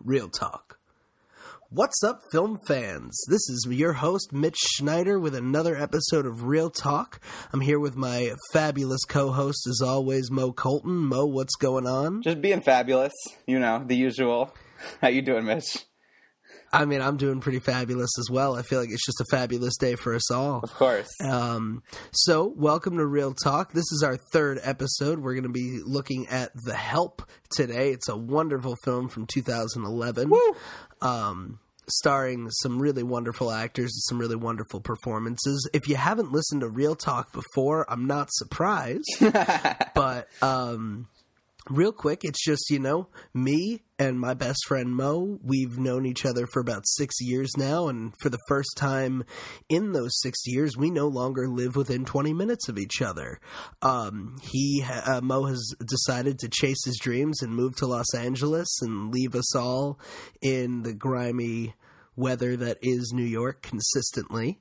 Real talk. What's up, film fans? This is your host, Mitch Schneider, with another episode of Real Talk. I'm here with my fabulous co host, as always, Moe Colton. Moe, what's going on? Just being fabulous, you know, the usual. How you doing, Mitch? I mean, I'm doing pretty fabulous as well. I feel like it's just a fabulous day for us all. Of course. Um, so, welcome to Real Talk. This is our third episode. We're going to be looking at The Help today. It's a wonderful film from 2011. Um, starring some really wonderful actors and some really wonderful performances. If you haven't listened to Real Talk before, I'm not surprised. but um, real quick, it's just, you know, me and my best friend Moe. We've known each other for about six years now. And for the first time in those six years, we no longer live within 20 minutes of each other. Um, he, uh, Moe has decided to chase his dreams and move to Los Angeles and leave us all in the grimy weather that is New York consistently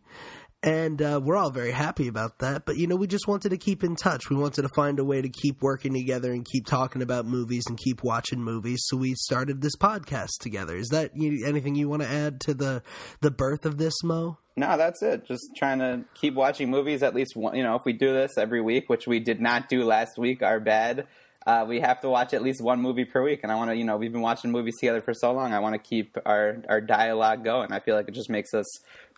and uh, we're all very happy about that. But you know, we just wanted to keep in touch. We wanted to find a way to keep working together and keep talking about movies and keep watching movies. So we started this podcast together. Is that you, anything you want to add to the the birth of this, Moe? No, that's it. Just trying to keep watching movies at least one. You know, if we do this every week, which we did not do last week, our bad. Uh, we have to watch at least one movie per week, and I want to, you know, we've been watching movies together for so long. I want to keep our our dialogue going. I feel like it just makes us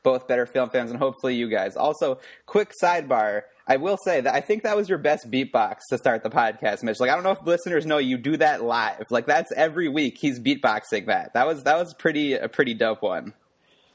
both better film fans, and hopefully you guys. Also, quick sidebar. I will say that I think that was your best beatbox to start the podcast, Mitch. Like I don't know if listeners know you do that live. Like that's every week he's beatboxing that. That was that was pretty a pretty dope one.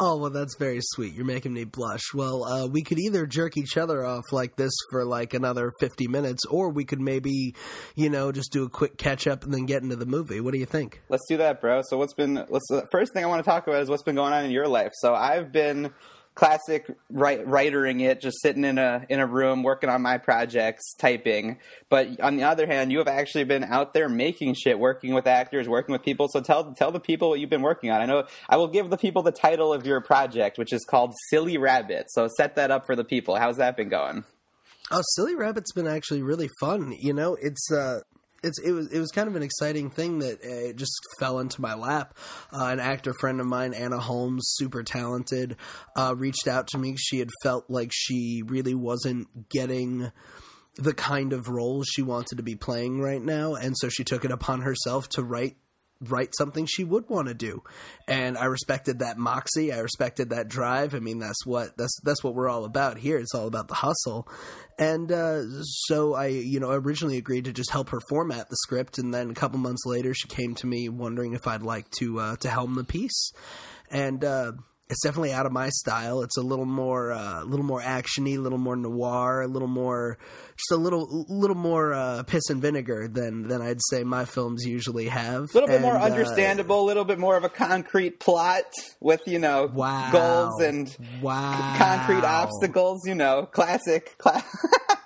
Oh well, that's very sweet. You're making me blush. Well, uh, we could either jerk each other off like this for like another 50 minutes, or we could maybe, you know, just do a quick catch up and then get into the movie. What do you think? Let's do that, bro. So what's been? Let's. First thing I want to talk about is what's been going on in your life. So I've been classic write, writering it, just sitting in a in a room working on my projects, typing. But on the other hand, you have actually been out there making shit, working with actors, working with people. So tell tell the people what you've been working on. I know I will give the people the title of your project, which is called Silly Rabbit. So set that up for the people. How's that been going? Oh, Silly Rabbit's been actually really fun. You know, it's uh it's it was it was kind of an exciting thing that uh, it just fell into my lap. Uh, an actor friend of mine, Anna Holmes, super talented, uh, reached out to me. She had felt like she really wasn't getting the kind of roles she wanted to be playing right now, and so she took it upon herself to write write something she would want to do. And i respected that moxie i respected that drive i mean that's what that's that's what we're all about here it's all about the hustle. And uh, so i you know originally agreed to just help her format the script and then a couple months later she came to me wondering if i'd like to uh, to helm the piece. And uh, it's definitely out of my style. It's a little more, uh, a little more actiony, a little more noir, a little more, just a little, little more uh, piss and vinegar than than I'd say my films usually have. A little bit And, more uh, understandable, a little bit more of a concrete plot with you know Wow. goals and wow, concrete obstacles. You know, classic. Cla-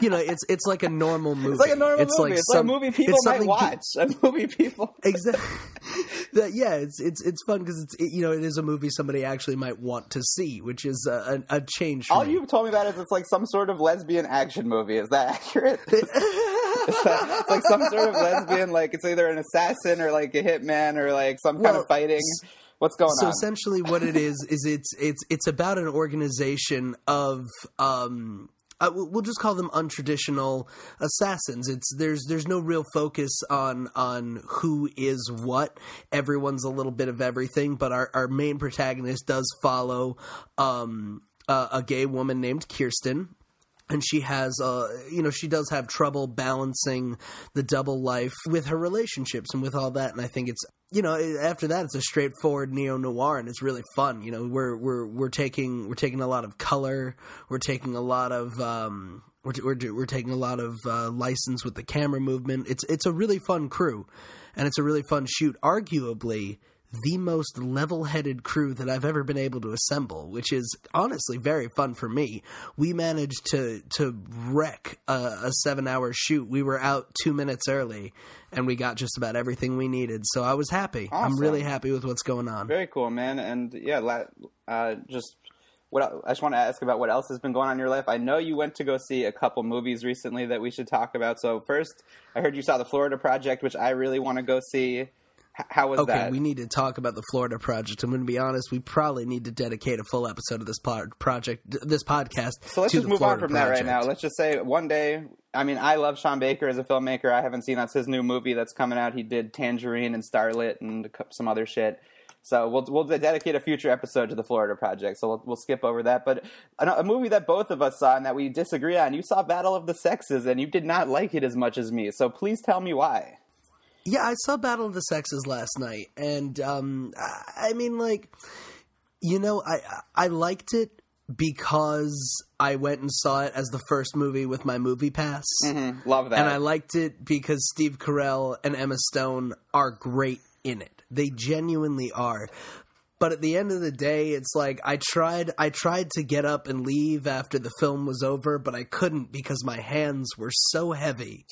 You know, it's it's like a normal movie. it's like a normal movie. like it's some- like a movie people it's might watch. A movie people. Exactly. that, yeah, it's it's it's fun because it's it, you know it is a movie somebody actually might want to see, which is a, a, a change. All me. you've told me about is it's like some sort of lesbian action movie. Is that accurate? it's, that- it's like some sort of lesbian, like it's either an assassin or like a hitman or like some kind Well, of fighting. What's going so on? So essentially what it is is it's it's it's about an organization of um uh, we'll just call them untraditional assassins. It's there's there's no real focus on on who is what. Everyone's a little bit of everything, but our our main protagonist does follow um uh, a gay woman named Kirsten and she has uh you know she does have trouble balancing the double life with her relationships and with all that and i think it's you know after that it's a straightforward neo noir and it's really fun you know we're we're we're taking we're taking a lot of color we're taking a lot of um we're, we're, we're taking a lot of uh, license with the camera movement. It's it's a really fun crew and it's a really fun shoot arguably the most level-headed crew that I've ever been able to assemble, which is honestly very fun for me. We managed to to wreck a, a seven-hour shoot. We were out two minutes early, and we got just about everything we needed. So I was happy. I'm really happy with what's going on. Very cool, man. And yeah, la- uh, just what I just want to ask about what else has been going on in your life. I know you went to go see a couple movies recently that we should talk about. So first, I heard you saw the Florida Project, which I really want to go see. How was that? okay, that? we need to talk about the Florida project. I'm going to be honest. We probably need to dedicate a full episode of this pod- project, this podcast. So let's just move Florida on from project. that right now. Let's just say one day. I mean, I love Sean Baker as a filmmaker. I haven't seen that's his new movie that's coming out. He did Tangerine and Starlet and some other shit. So we'll we'll dedicate a future episode to the Florida Project. So we'll, we'll skip over that. But a, a, movie that both of us saw and that we disagree on. You saw Battle of the Sexes and you did not like it as much as me. So please tell me why. Yeah, I saw Battle of the Sexes last night, and um, I mean, like, you know, I I liked it because I went and saw it as the first movie with my MoviePass. Mm-hmm. Love that, and I liked it because Steve Carell and Emma Stone are great in it. They genuinely are. But at the end of the day, it's like I tried I tried to get up and leave after the film was over, but I couldn't because my hands were so heavy.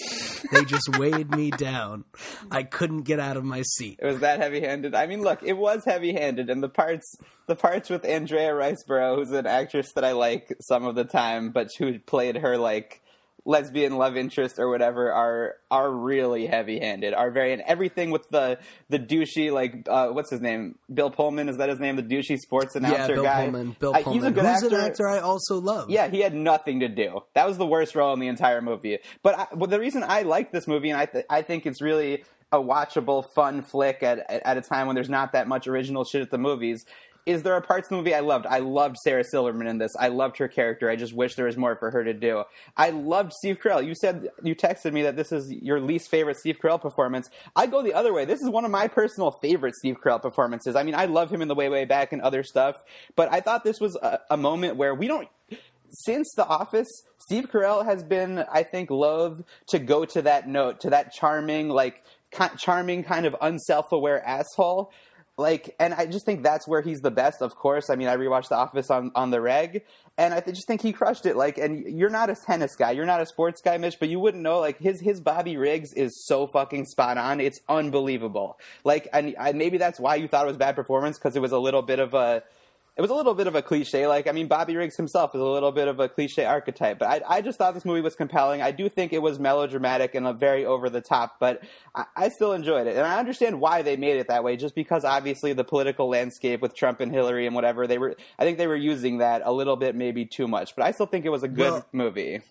they just weighed me down. I couldn't get out of my seat. It was that heavy-handed. I mean, look, it was heavy-handed and the parts the parts with Andrea Riseborough, who's an actress that I like some of the time, but who played her like lesbian love interest or whatever are are really heavy handed. Are very and everything with the the douchey like uh, what's his name? Bill Pullman is that his name? The douchey sports announcer yeah, Bill guy. Pullman. Bill uh, Pullman. He's a good Who's actor. an actor I also love. Yeah, he had nothing to do. That was the worst role in the entire movie. But I, well, the reason I like this movie and I th- I think it's really a watchable, fun flick at, at a time when there's not that much original shit at the movies is there are parts of the movie I loved. I loved Sarah Silverman in this. I loved her character. I just wish there was more for her to do. I loved Steve Carell. You said you texted me that this is your least favorite Steve Carell performance. I go the other way. This is one of my personal favorite Steve Carell performances. I mean, I love him in the way way back and other stuff, but I thought this was a, a moment where we don't since The Office, Steve Carell has been, I think, loath to go to that note, to that charming, like, charming, kind of unself-aware asshole like and i just think that's where he's the best of course. I mean i rewatched the office on, on the reg and i just think he crushed it. Like and you're not a tennis guy. You're not a sports guy mitch but you wouldn't know like his his bobby riggs is so fucking spot on. It's unbelievable. Like and, and maybe that's why you thought it was bad performance because it was a little bit of a it was a little bit of a cliche. Like, I mean, Bobby Riggs himself is a little bit of a cliche archetype, but I, I just thought this movie was compelling. I do think it was melodramatic and a very over the top, but I, I, still enjoyed it. And I understand why they made it that way, just because obviously the political landscape with Trump and Hillary and whatever, they were, I think they were using that a little bit, maybe too much, but I still think it was a good well, movie.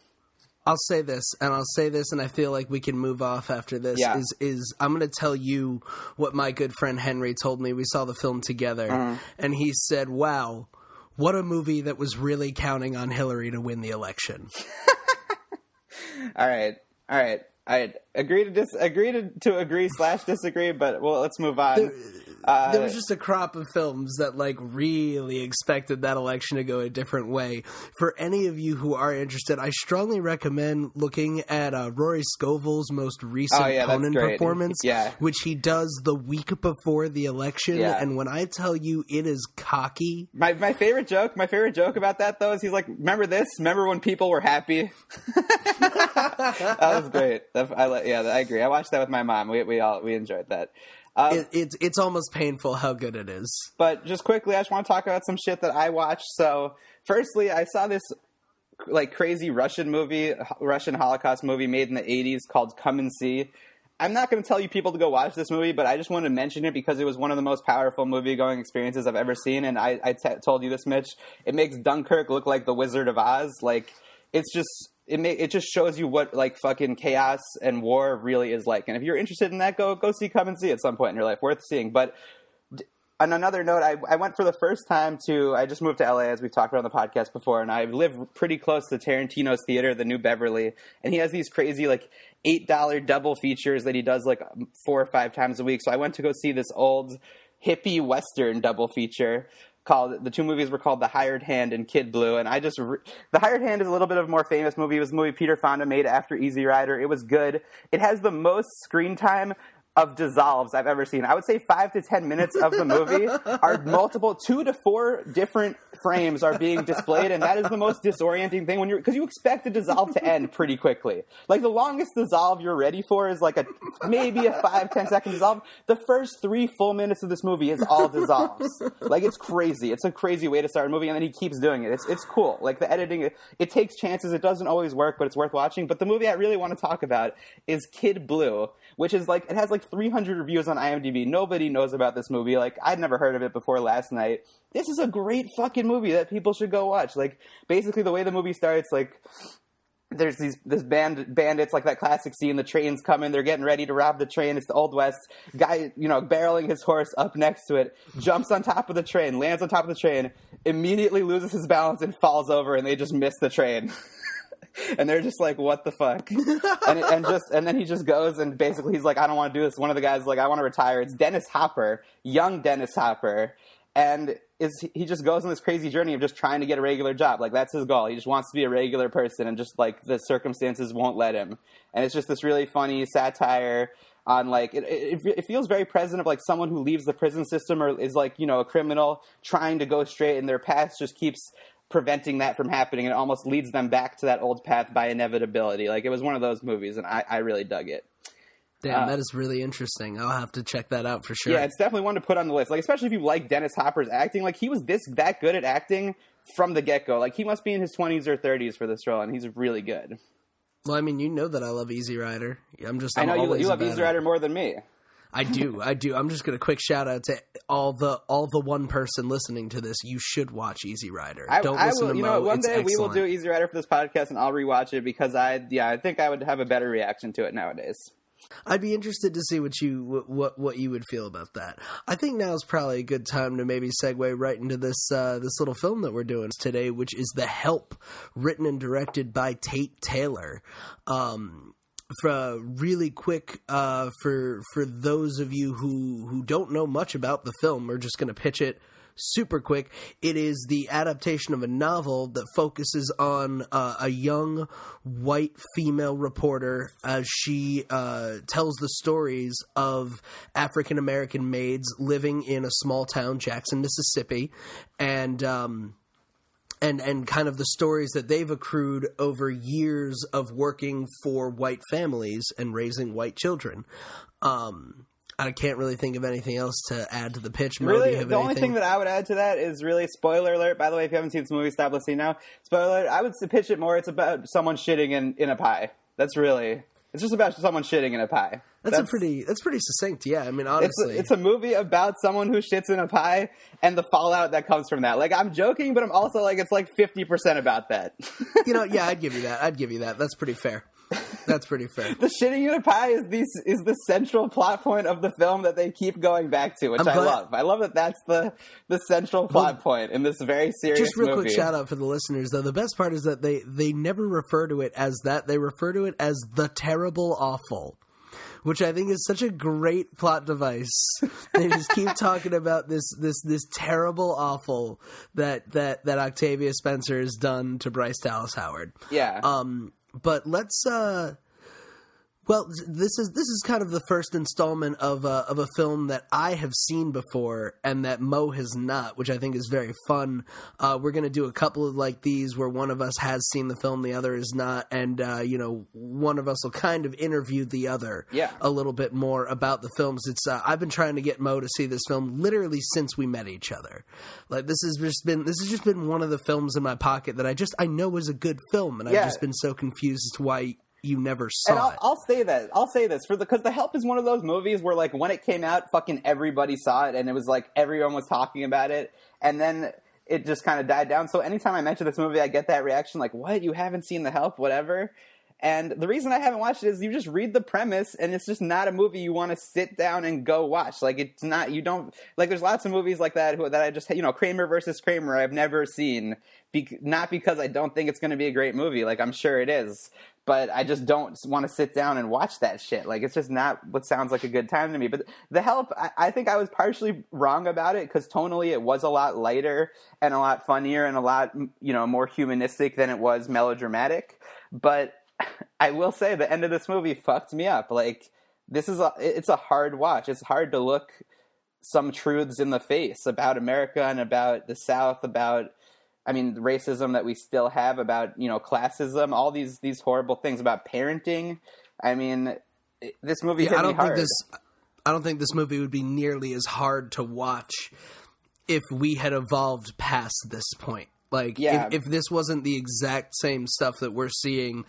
I'll say this, and I'll say this, and I feel like we can move off after this. Yeah. Is is I'm going to tell you what my good friend Henry told me. We saw the film together, uh-huh. and he said, "Wow, what a movie that was really counting on Hillary to win the election." all right, all right. I agree to dis- agree to, to agree slash disagree, but well, let's move on. Uh, there was just a crop of films that like really expected that election to go a different way. For any of you who are interested, I strongly recommend looking at uh, Rory Scovel's most recent oh, yeah, Conan performance, yeah. which he does the week before the election. Yeah. And when I tell you it is cocky, my my favorite joke, my favorite joke about that though is he's like, "Remember this? Remember when people were happy?" that was great. I, yeah, I agree. I watched that with my mom. We we all we enjoyed that. Um, it, it's it's almost painful how good it is. But just quickly, I just want to talk about some shit that I watched. So, firstly, I saw this like crazy Russian movie, Russian Holocaust movie made in the '80s called Come and See. I'm not going to tell you people to go watch this movie, but I just wanted to mention it because it was one of the most powerful movie going experiences I've ever seen. And I, I t- told you this, Mitch. It makes Dunkirk look like the Wizard of Oz. Like it's just it may, it just shows you what like fucking chaos and war really is like. And if you're interested in that, go go see Come and See at some point in your life, worth seeing. But on another note, I, I went for the first time to. I just moved to LA as we've talked about on the podcast before, and I live pretty close to Tarantino's theater, the New Beverly, and he has these crazy like eight dollar double features that he does like four or five times a week. So I went to go see this old hippie western double feature called the two movies were called The Hired Hand and Kid Blue, and I just re- The Hired Hand is a little bit of a more famous movie. It was a movie Peter Fonda made after Easy Rider. It was good. It has the most screen time of dissolves I've ever seen. I would say five to ten minutes of the movie are multiple, two to four different frames are being displayed, and that is the most disorienting thing when you're because you expect the dissolve to end pretty quickly. Like the longest dissolve you're ready for is like a maybe a five ten second dissolve. The first three full minutes of this movie is all dissolves. like it's crazy. It's a crazy way to start a movie, and then he keeps doing it. It's it's cool. Like the editing, it, it takes chances. It doesn't always work, but it's worth watching. But the movie I really want to talk about is Kid Blue which is like it has like 300 reviews on IMDb. Nobody knows about this movie. Like I'd never heard of it before last night. This is a great fucking movie that people should go watch. Like basically the way the movie starts, like there's these this band bandits like that classic scene. The train's coming. They're getting ready to rob the train. It's the old west guy, you know, barreling his horse up next to it. Jumps on top of the train, lands on top of the train, immediately loses his balance and falls over, and they just miss the train. and they're just like, "What the fuck?" and, and just and then he just goes and basically he's like, "I don't want to do this." One of the guys is like, "I want to retire." It's Dennis Hopper, young Dennis Hopper, and is he just goes on this crazy journey of just trying to get a regular job. Like that's his goal. He just wants to be a regular person, and just like the circumstances won't let him. And it's just this really funny satire on like it, it, it, feels very present of like someone who leaves the prison system or is like you know a criminal trying to go straight and their past just keeps preventing that from happening. It almost leads them back to that old path by inevitability. Like it was one of those movies, and I, I really dug it. Damn, uh, that is really interesting. I'll have to check that out for sure. Yeah, it's definitely one to put on the list. Like, especially if you like Dennis Hopper's acting. Like, he was this that good at acting from the get go. Like, he must be in his twenties or thirties for this role, and he's really good. Well, I mean, you know that I love Easy Rider. I'm just. I'm i know you, you love Easy Rider more than me. I do, I do. I'm just gonna quick shout out to all the all the one person listening to this. You should watch Easy Rider. I, Don't I listen will, to you Moe. know, one it's day excellent. we will do Easy Rider for this podcast, and I'll rewatch it because I, yeah, I think I would have a better reaction to it nowadays. I'd be interested to see what you what what you would feel about that. I think now is probably a good time to maybe segue right into this uh, this little film that we're doing today, which is The Help, written and directed by Tate Taylor. Um, for really quick uh, for for those of you who who don't know much about the film, we're just going to pitch it super quick. It is the adaptation of a novel that focuses on uh, a young white female reporter as she uh, tells the stories of African American maids living in a small town, Jackson, Mississippi, and. Um, and and kind of the stories that they've accrued over years of working for white families and raising white children. Um, I can't really think of anything else to add to the pitch. Moe, really, the anything? only thing that I would add to that is really spoiler alert. By the way, if you haven't seen this movie, stop listening now. Spoiler alert. I would pitch it more. It's about someone shitting in in a pie. That's really. It's just about someone shitting in a pie. That's, that's, a pretty. That's pretty succinct. Yeah, I mean, honestly, it's a, it's a, movie about someone who shits in a pie and the fallout that comes from that. Like, I'm joking, but I'm also like, it's like fifty percent about that. you know, yeah, I'd give you that. I'd give you that. That's pretty fair. That's pretty fair. the shitting in a pie is the is the central plot point of the film that they keep going back to, which I love. I love that that's the the central plot well, point in this very serious. Just real movie. quick shout out for the listeners though. The best part is that they they never refer to it as that. They refer to it as the terrible awful which I think is such a great plot device. they just keep talking about this this this terrible awful that that that Octavia Spencer has done to Bryce Dallas Howard. Yeah. Um but let's uh well, this is this is kind of the first installment of a, of a film that I have seen before and that Moe has not, which I think is very fun. Uh, we're going to do a couple of like these where one of us has seen the film, the other is not, and uh, you know, one of us will kind of interview the other yeah. a little bit more about the films. It's uh, I've been trying to get Moe to see this film literally since we met each other. Like this has just been this has just been one of the films in my pocket that I just I know is a good film, and yeah. I've just been so confused as to why you never saw and I'll. I'll say that. I'll say this for the because the help is one of those movies where like when it came out, fucking everybody saw it, and it was like everyone was talking about it, and then it just kind of died down. So anytime I mention this movie, I get that reaction like, "What? You haven't seen the help? Whatever." And the reason I haven't watched it is you just read the premise and it's just not a movie you want to sit down and go watch. Like it's not you don't like there's lots of movies like that who, that I just you know Kramer versus Kramer I've never seen be, not because I don't think it's going to be a great movie like I'm sure it is, but I just don't want to sit down and watch that shit. Like it's just not what sounds like a good time to me. But The Help, I, I think I was partially wrong about it because tonally it was a lot lighter and a lot funnier and a lot you know more humanistic than it was melodramatic. But I will say the end of this movie fucked me up. Like this is a it's a hard watch. It's hard to look some truths in the face about America and about the South, about I mean racism that we still have, about you know classism, all these these horrible things about parenting. I mean, this movie yeah, I don't think this I don't think this movie would be nearly as hard to watch if we had evolved past this point. Like Yeah. if, if this wasn't the exact same stuff that we're seeing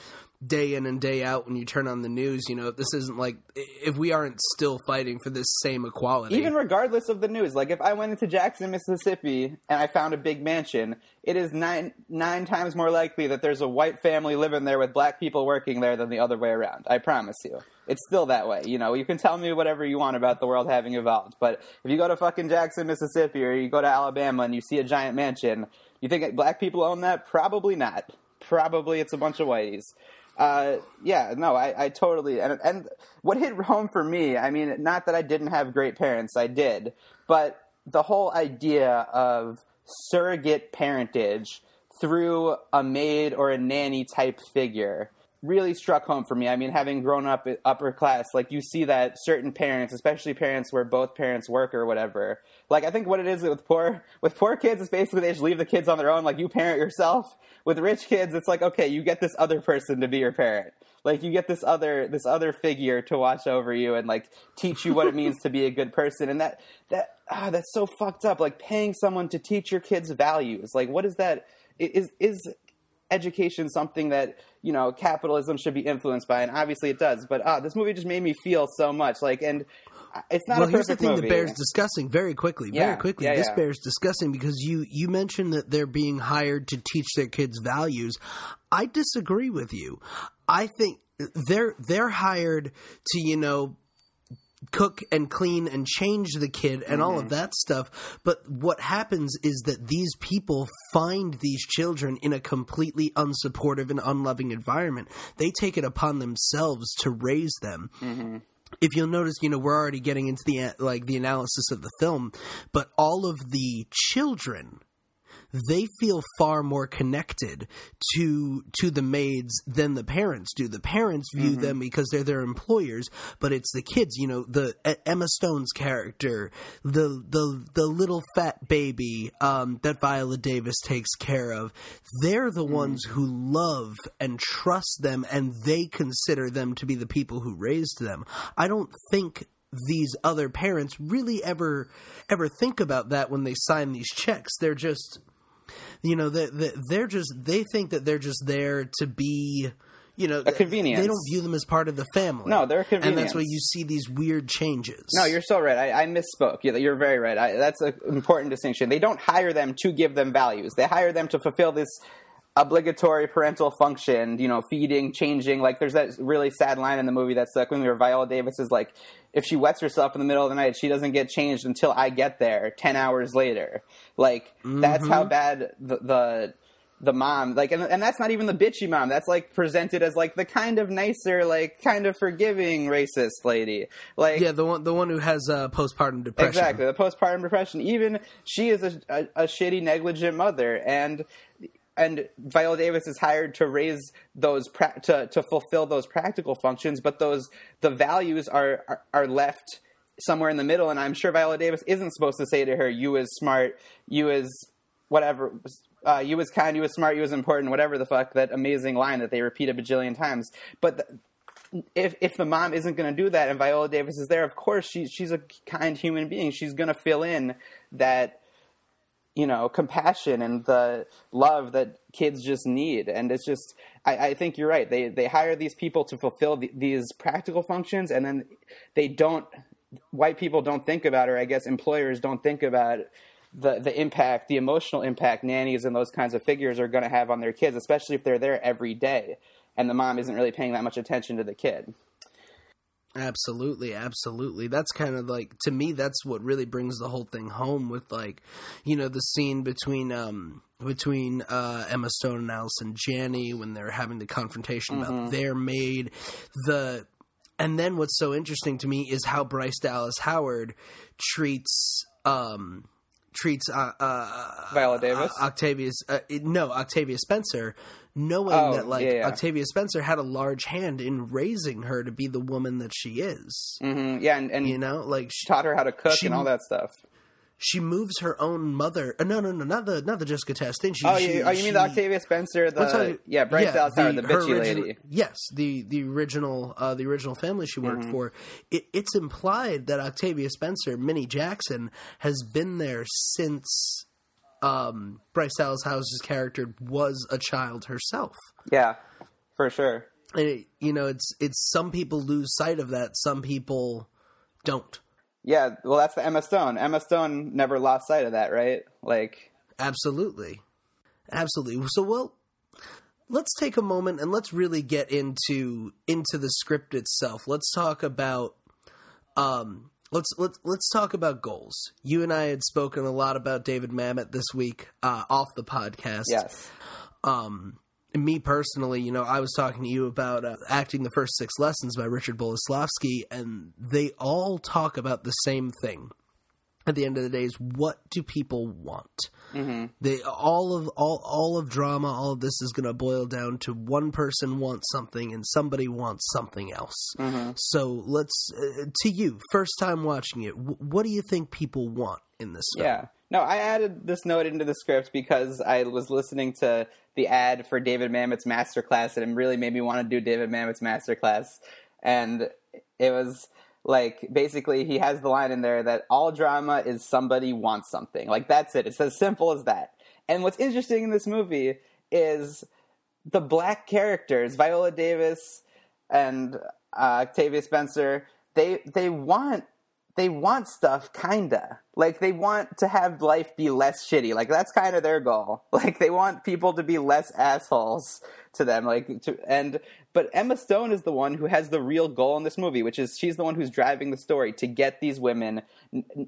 day in and day out when you turn on the news, you know, this isn't like if we aren't still fighting for this same equality. Even regardless of the news, like if I went into Jackson, Mississippi, and I found a big mansion, it is nine nine times more likely that there's a white family living there with black people working there than the other way around. I promise you, it's still that way. You know, you can tell me whatever you want about the world having evolved, but if you go to fucking Jackson, Mississippi, or you go to Alabama and you see a giant mansion, you think black people own that? Probably not. Probably it's a bunch of whiteys. Uh, yeah, no, I, I totally and and what hit home for me, I mean, not that I didn't have great parents, I did, but the whole idea of surrogate parentage through a maid or a nanny type figure really struck home for me. I mean, having grown up upper class, like you see that certain parents, especially parents where both parents work or whatever. Like I think what it is with poor with poor kids is basically they just leave the kids on their own. Like you parent yourself. With rich kids, it's like okay, you get this other person to be your parent. Like you get this other this other figure to watch over you and like teach you what it means to be a good person. And that that ah, that's so fucked up. Like paying someone to teach your kids values. Like what is that? Is is education something that you know capitalism should be influenced by and obviously it does but ah this movie just made me feel so much like and it's not well, here's the thing movie. that bears discussing very quickly, Yeah, very quickly. yeah, this yeah. bears discussing because you you mentioned that they're being hired to teach their kids values. I disagree with you. I think they're they're hired to you know cook and clean and change the kid and all Mm-hmm. of that stuff. But what happens is that these people find these children in a completely unsupportive and unloving environment. They take it upon themselves to raise them. Mm-hmm. If you'll notice, you know, we're already getting into the like the analysis of the film, but all of the children they feel far more connected to to the maids than the parents do. The parents view Mm-hmm. them because they're their employers, but it's the kids. You know, the Emma Stone's character, the the the little fat baby um, that Viola Davis takes care of. They're the Mm-hmm. ones who love and trust them, and they consider them to be the people who raised them. I don't think these other parents really ever ever think about that when they sign these checks. They're just you know they, they, they're just they think that they're just there to be you know A convenience. they don't view them as part of the family No, they're a convenience, and that's why you see these weird changes No, you're so right. I, I misspoke. You're, you're very right. I, that's an important distinction. They don't hire them to give them values. They hire them to fulfill this obligatory parental function. You know, feeding, changing. Like, there's that really sad line in the movie that's stuck with me where Viola Davis is like, if she wets herself in the middle of the night, she doesn't get changed until I get there ten hours later. Like, that's how bad the. the the mom like and, and that's not even the bitchy mom that's like presented as like the kind of nicer like kind of forgiving racist lady like yeah the one the one who has uh, postpartum depression Exactly, the postpartum depression. Even she is a, a, a shitty, negligent mother, and and Viola Davis is hired to raise those pra- to to fulfill those practical functions, but those the values are, are are left somewhere in the middle. And I'm sure Viola Davis isn't supposed to say to her, "You is smart, you is whatever." Uh, you was kind, you was smart, you was important, whatever the fuck that amazing line that they repeat a bajillion times. But the, if if the mom isn't going to do that and Viola Davis is there, of course she she's a kind human being. She's going to fill in that you know compassion and the love that kids just need. And it's just I, I think you're right. They they hire these people to fulfill the, these practical functions, and then they don't. White people don't think about, or I guess employers don't think about the the impact, the emotional impact nannies and those kinds of figures are going to have on their kids, especially if they're there every day and the mom isn't really paying that much attention to the kid. Absolutely, absolutely. That's kind of like to me that's what really brings the whole thing home with like, you know, the scene between um between uh Emma Stone and Allison Janney when they're having the confrontation about their maid. The and then what's so interesting to me is how Bryce Dallas Howard treats um treats uh, uh, Viola Davis. Octavius. Uh, no, Octavia Spencer, knowing Oh, that like yeah, yeah. Octavia Spencer had a large hand in raising her to be the woman that she is. hmm Yeah, and, and You know, like she, taught her how to cook she- and all that stuff. she moves her own mother. Uh, no, no, no, not the not the Jessica Chastain. She, Oh, she, you, oh, you mean the Octavia Spencer? The sorry, yeah, Bryce Dallas Howard, the, her bitchy original- lady. Yes, the the original uh, the original family she Mm-hmm. worked for. It, it's implied that Octavia Spencer, Minny Jackson, has been there since um, Bryce Dallas Howard's character was a child herself. Yeah, for sure. And it, you know, it's it's some people lose sight of that, some people don't. Yeah, well, that's the Emma Stone. Emma Stone never lost sight of that, right? Like, Absolutely. Absolutely. So well let's take a moment and let's really get into into the script itself. Let's talk about um let's let's let's talk about goals. You and I had spoken a lot about David Mamet this week uh off the podcast. yes, Um me personally, you know, I was talking to you about uh, acting the first six lessons by Richard Boleslavsky, and they all talk about the same thing. At the end of the day, is what do people want? hmm They all of all all of drama, all of this is going to boil down to one person wants something and somebody wants something else. hmm So let's uh, to you, first time watching it. W- what do you think people want in this film? yeah. No, I added this note into the script because I was listening to the ad for David Mamet's masterclass, and it really made me want to do David Mamet's masterclass. And it was like basically he has the line in there that all drama is somebody wants something. Like that's it. It's as simple as that. And what's interesting in this movie is the black characters, Viola Davis and uh, Octavia Spencer, they they want they want stuff kinda. Like they want to have life be less shitty. Like that's kind of their goal. Like they want people to be less assholes to them like to, and but emma stone is the one who has the real goal in this movie which is she's the one who's driving the story to get these women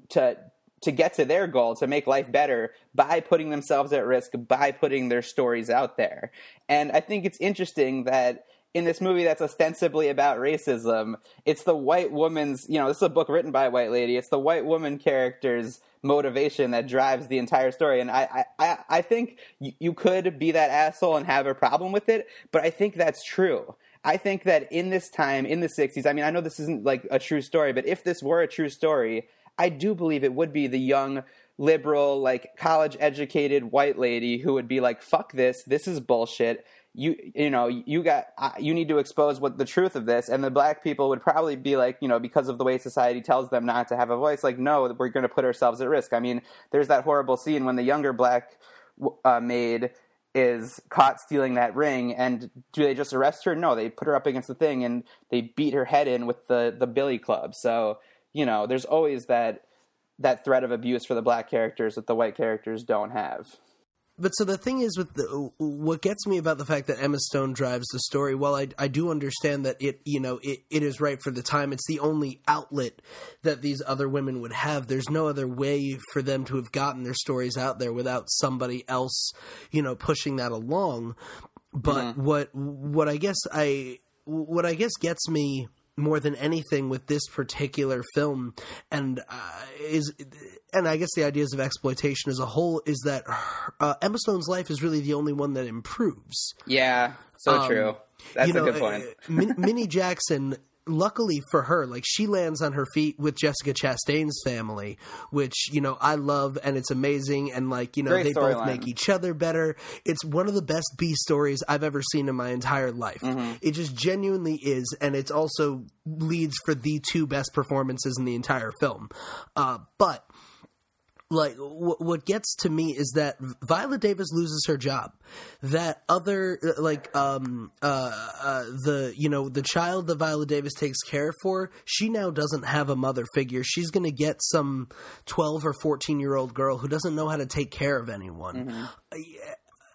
to to get to their goal to make life better by putting themselves at risk by putting their stories out there. And i think it's interesting that in this movie that's ostensibly about racism, it's the white woman's, you know, this is a book written by a white lady. It's the white woman character's motivation that drives the entire story. And I, I, I- think you could be that asshole and have a problem with it, but I think that's true. I think that in this time, in the 60s, I mean, I know this isn't like a true story, but if this were a true story, I do believe it would be the young liberal, like college educated white lady who would be like, fuck this, this is bullshit you you know you got you need to expose what the truth of this. And the black people would probably be like you know because of the way society tells them not to have a voice like no we're going to put ourselves at risk. I mean there's that horrible scene when the younger black uh, maid is caught stealing that ring and do they just arrest her? No they put her up against the thing and they beat her head in with the the billy club. So you know there's always that that threat of abuse for the black characters that the white characters don't have But so the thing is with the what gets me about the fact that Emma Stone drives the story. While I I do understand that it you know it, it is right for the time. It's the only outlet that these other women would have. There's no other way for them to have gotten their stories out there without somebody else you know pushing that along. But what what I guess I what I guess gets me more than anything with this particular film. And uh, is and I guess the ideas of exploitation as a whole is that uh, Emma Stone's life is really the only one that improves. yeah so Um, true. That's you know, a good point. uh, Minny Jackson, luckily for her, like she lands on her feet with Jessica Chastain's family, which you know I love, and it's amazing, and like you know Great they both storyline. make each other better. It's one of the best B stories I've ever seen in my entire life. Mm-hmm. It just genuinely is, and it's also leads for the two best performances in the entire film. Uh, but like w- what gets to me is that Viola Davis loses her job. That other uh, like um uh, uh the you know the child that Viola Davis takes care for, she now doesn't have a mother figure. She's going to get some 12 or 14 year old girl who doesn't know how to take care of anyone.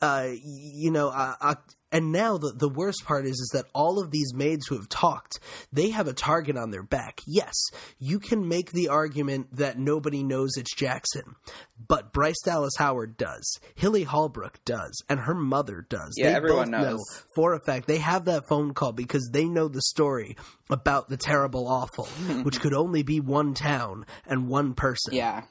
Uh you know, uh, uh, and now the the worst part is is that all of these maids who have talked, they have a target on their back. Yes, you can make the argument that nobody knows it's Jackson, but Bryce Dallas Howard does, Hilly Holbrook does, and her mother does. Yeah, they everyone both know knows. for a fact they have that phone call because they know the story about the terrible awful, which could only be one town and one person. Yeah.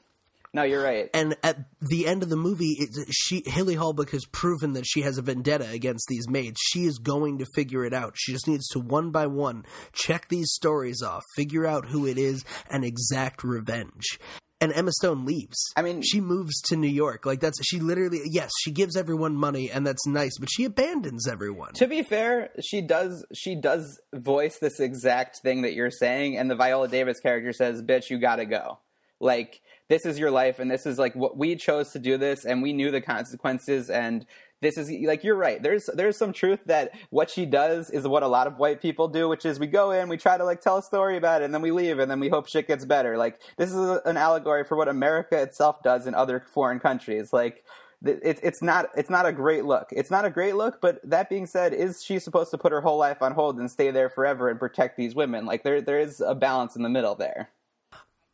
No, you're right. And at the end of the movie, it, she Haley Holbrook has proven that she has a vendetta against these maids. She is going to figure it out. She just needs to one by one check these stories off, figure out who it is, and exact revenge. And Emma Stone leaves. I mean- she moves to New York. Like that's she literally yes, she gives everyone money and that's nice, but she abandons everyone. to be fair, she does she does voice this exact thing that you're saying, and the Viola Davis character says, "Bitch, you gotta go." Like this is your life, and this is like what we chose to do this, and we knew the consequences, and this is like you're right. There's there's some truth that what she does is what a lot of white people do, which is we go in, we try to like tell a story about it, and then we leave, and then we hope shit gets better. Like this is a, an allegory for what America itself does in other foreign countries. Like it's it's not it's not a great look. It's not a great look, but that being said, is she supposed to put her whole life on hold and stay there forever and protect these women? Like there there is a balance in the middle there.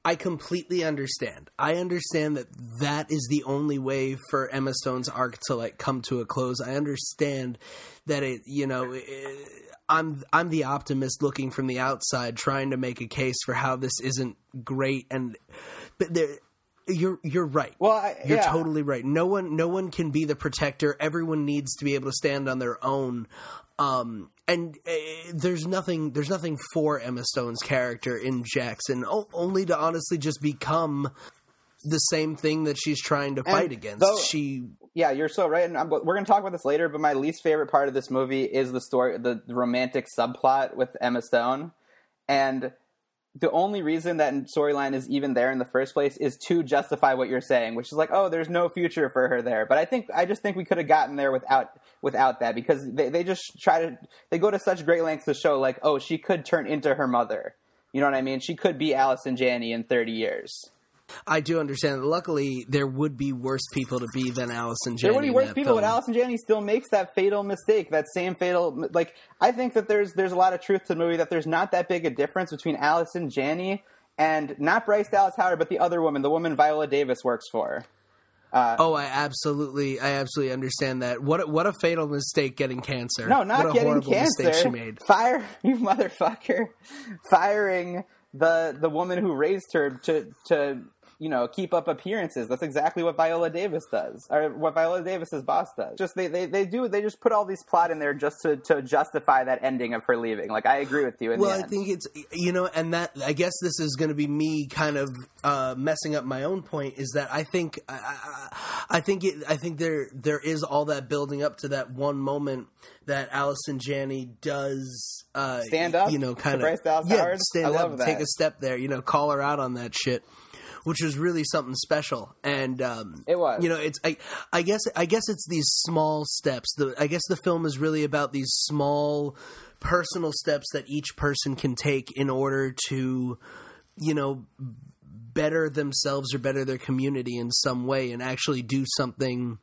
I completely understand. I understand that that is the only way for Emma Stone's arc to like come to a close. I understand that it, you know, it, I'm I'm the optimist looking from the outside trying to make a case for how this isn't great and but there you're you're right. Well, I, You're yeah. totally right. No one no one can be the protector. Everyone needs to be able to stand on their own. Um, and uh, there's nothing there's nothing for Emma Stone's character in Jackson, o- only to honestly just become the same thing that she's trying to fight against. though- she Yeah, you're so right. And I'm, we're going to talk about this later, but my least favorite part of this movie is the story, the romantic subplot with Emma Stone. And the only reason that storyline is even there in the first place is to justify what you're saying, which is like, oh, there's no future for her there. But I think I just think we could have gotten there without without that because they, they just try to they go to such great lengths to show like, oh, she could turn into her mother. You know what I mean? She could be Allison Janney in 30 years. I do understand. Luckily, there would be worse people to be than Allison Janney. There would be worse people, but film. Allison Janney still makes that fatal mistake, that same fatal. Like, I think that there's there's a lot of truth to the movie that there's not that big a difference between Allison Janney and not Bryce Dallas Howard, but the other woman, the woman Viola Davis works for. Uh, oh, I absolutely, I absolutely understand that. What a, what a fatal mistake getting cancer. No, not what a getting horrible cancer. mistake she made. Fire you, motherfucker! Firing the the woman who raised her to to you know keep up appearances. That's exactly what Viola Davis does, or what Viola Davis's boss does. Just they they, they do they just put all these plot in there just to to justify that ending of her leaving. Like I agree with you. Well, I think it's you know, and that I guess this is going to be me kind of uh, messing up my own point. Is that I think I, I, I think it, I think there there is all that building up to that one moment that Allison Janney does uh, Stand up you know, kind of yeah, Howard? stand I up, take a step there, you know, call her out on that shit. Which was really something special, and um, It was. You know, it's I, I guess I guess it's these small steps. The I guess the film is really about these small personal steps that each person can take in order to, you know, better themselves or better their community in some way and actually do something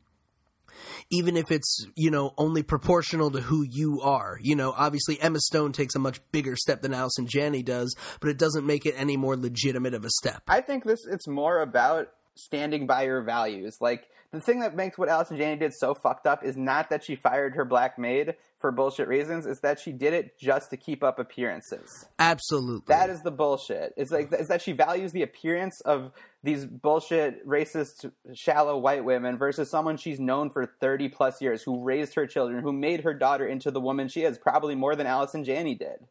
even if it's you know only proportional to who you are you know obviously emma stone takes a much bigger step than allison janney does but it doesn't make it any more legitimate of a step I think this it's more about standing by your values. Like the thing that makes what Allison Janney did so fucked up is not that she fired her black maid for bullshit reasons, it's that she did it just to keep up appearances. absolutely That is the bullshit. It's like is that she values the appearance of these bullshit racist shallow white women versus someone she's known for 30 plus years who raised her children, who made her daughter into the woman she is, probably more than Allison Janney did.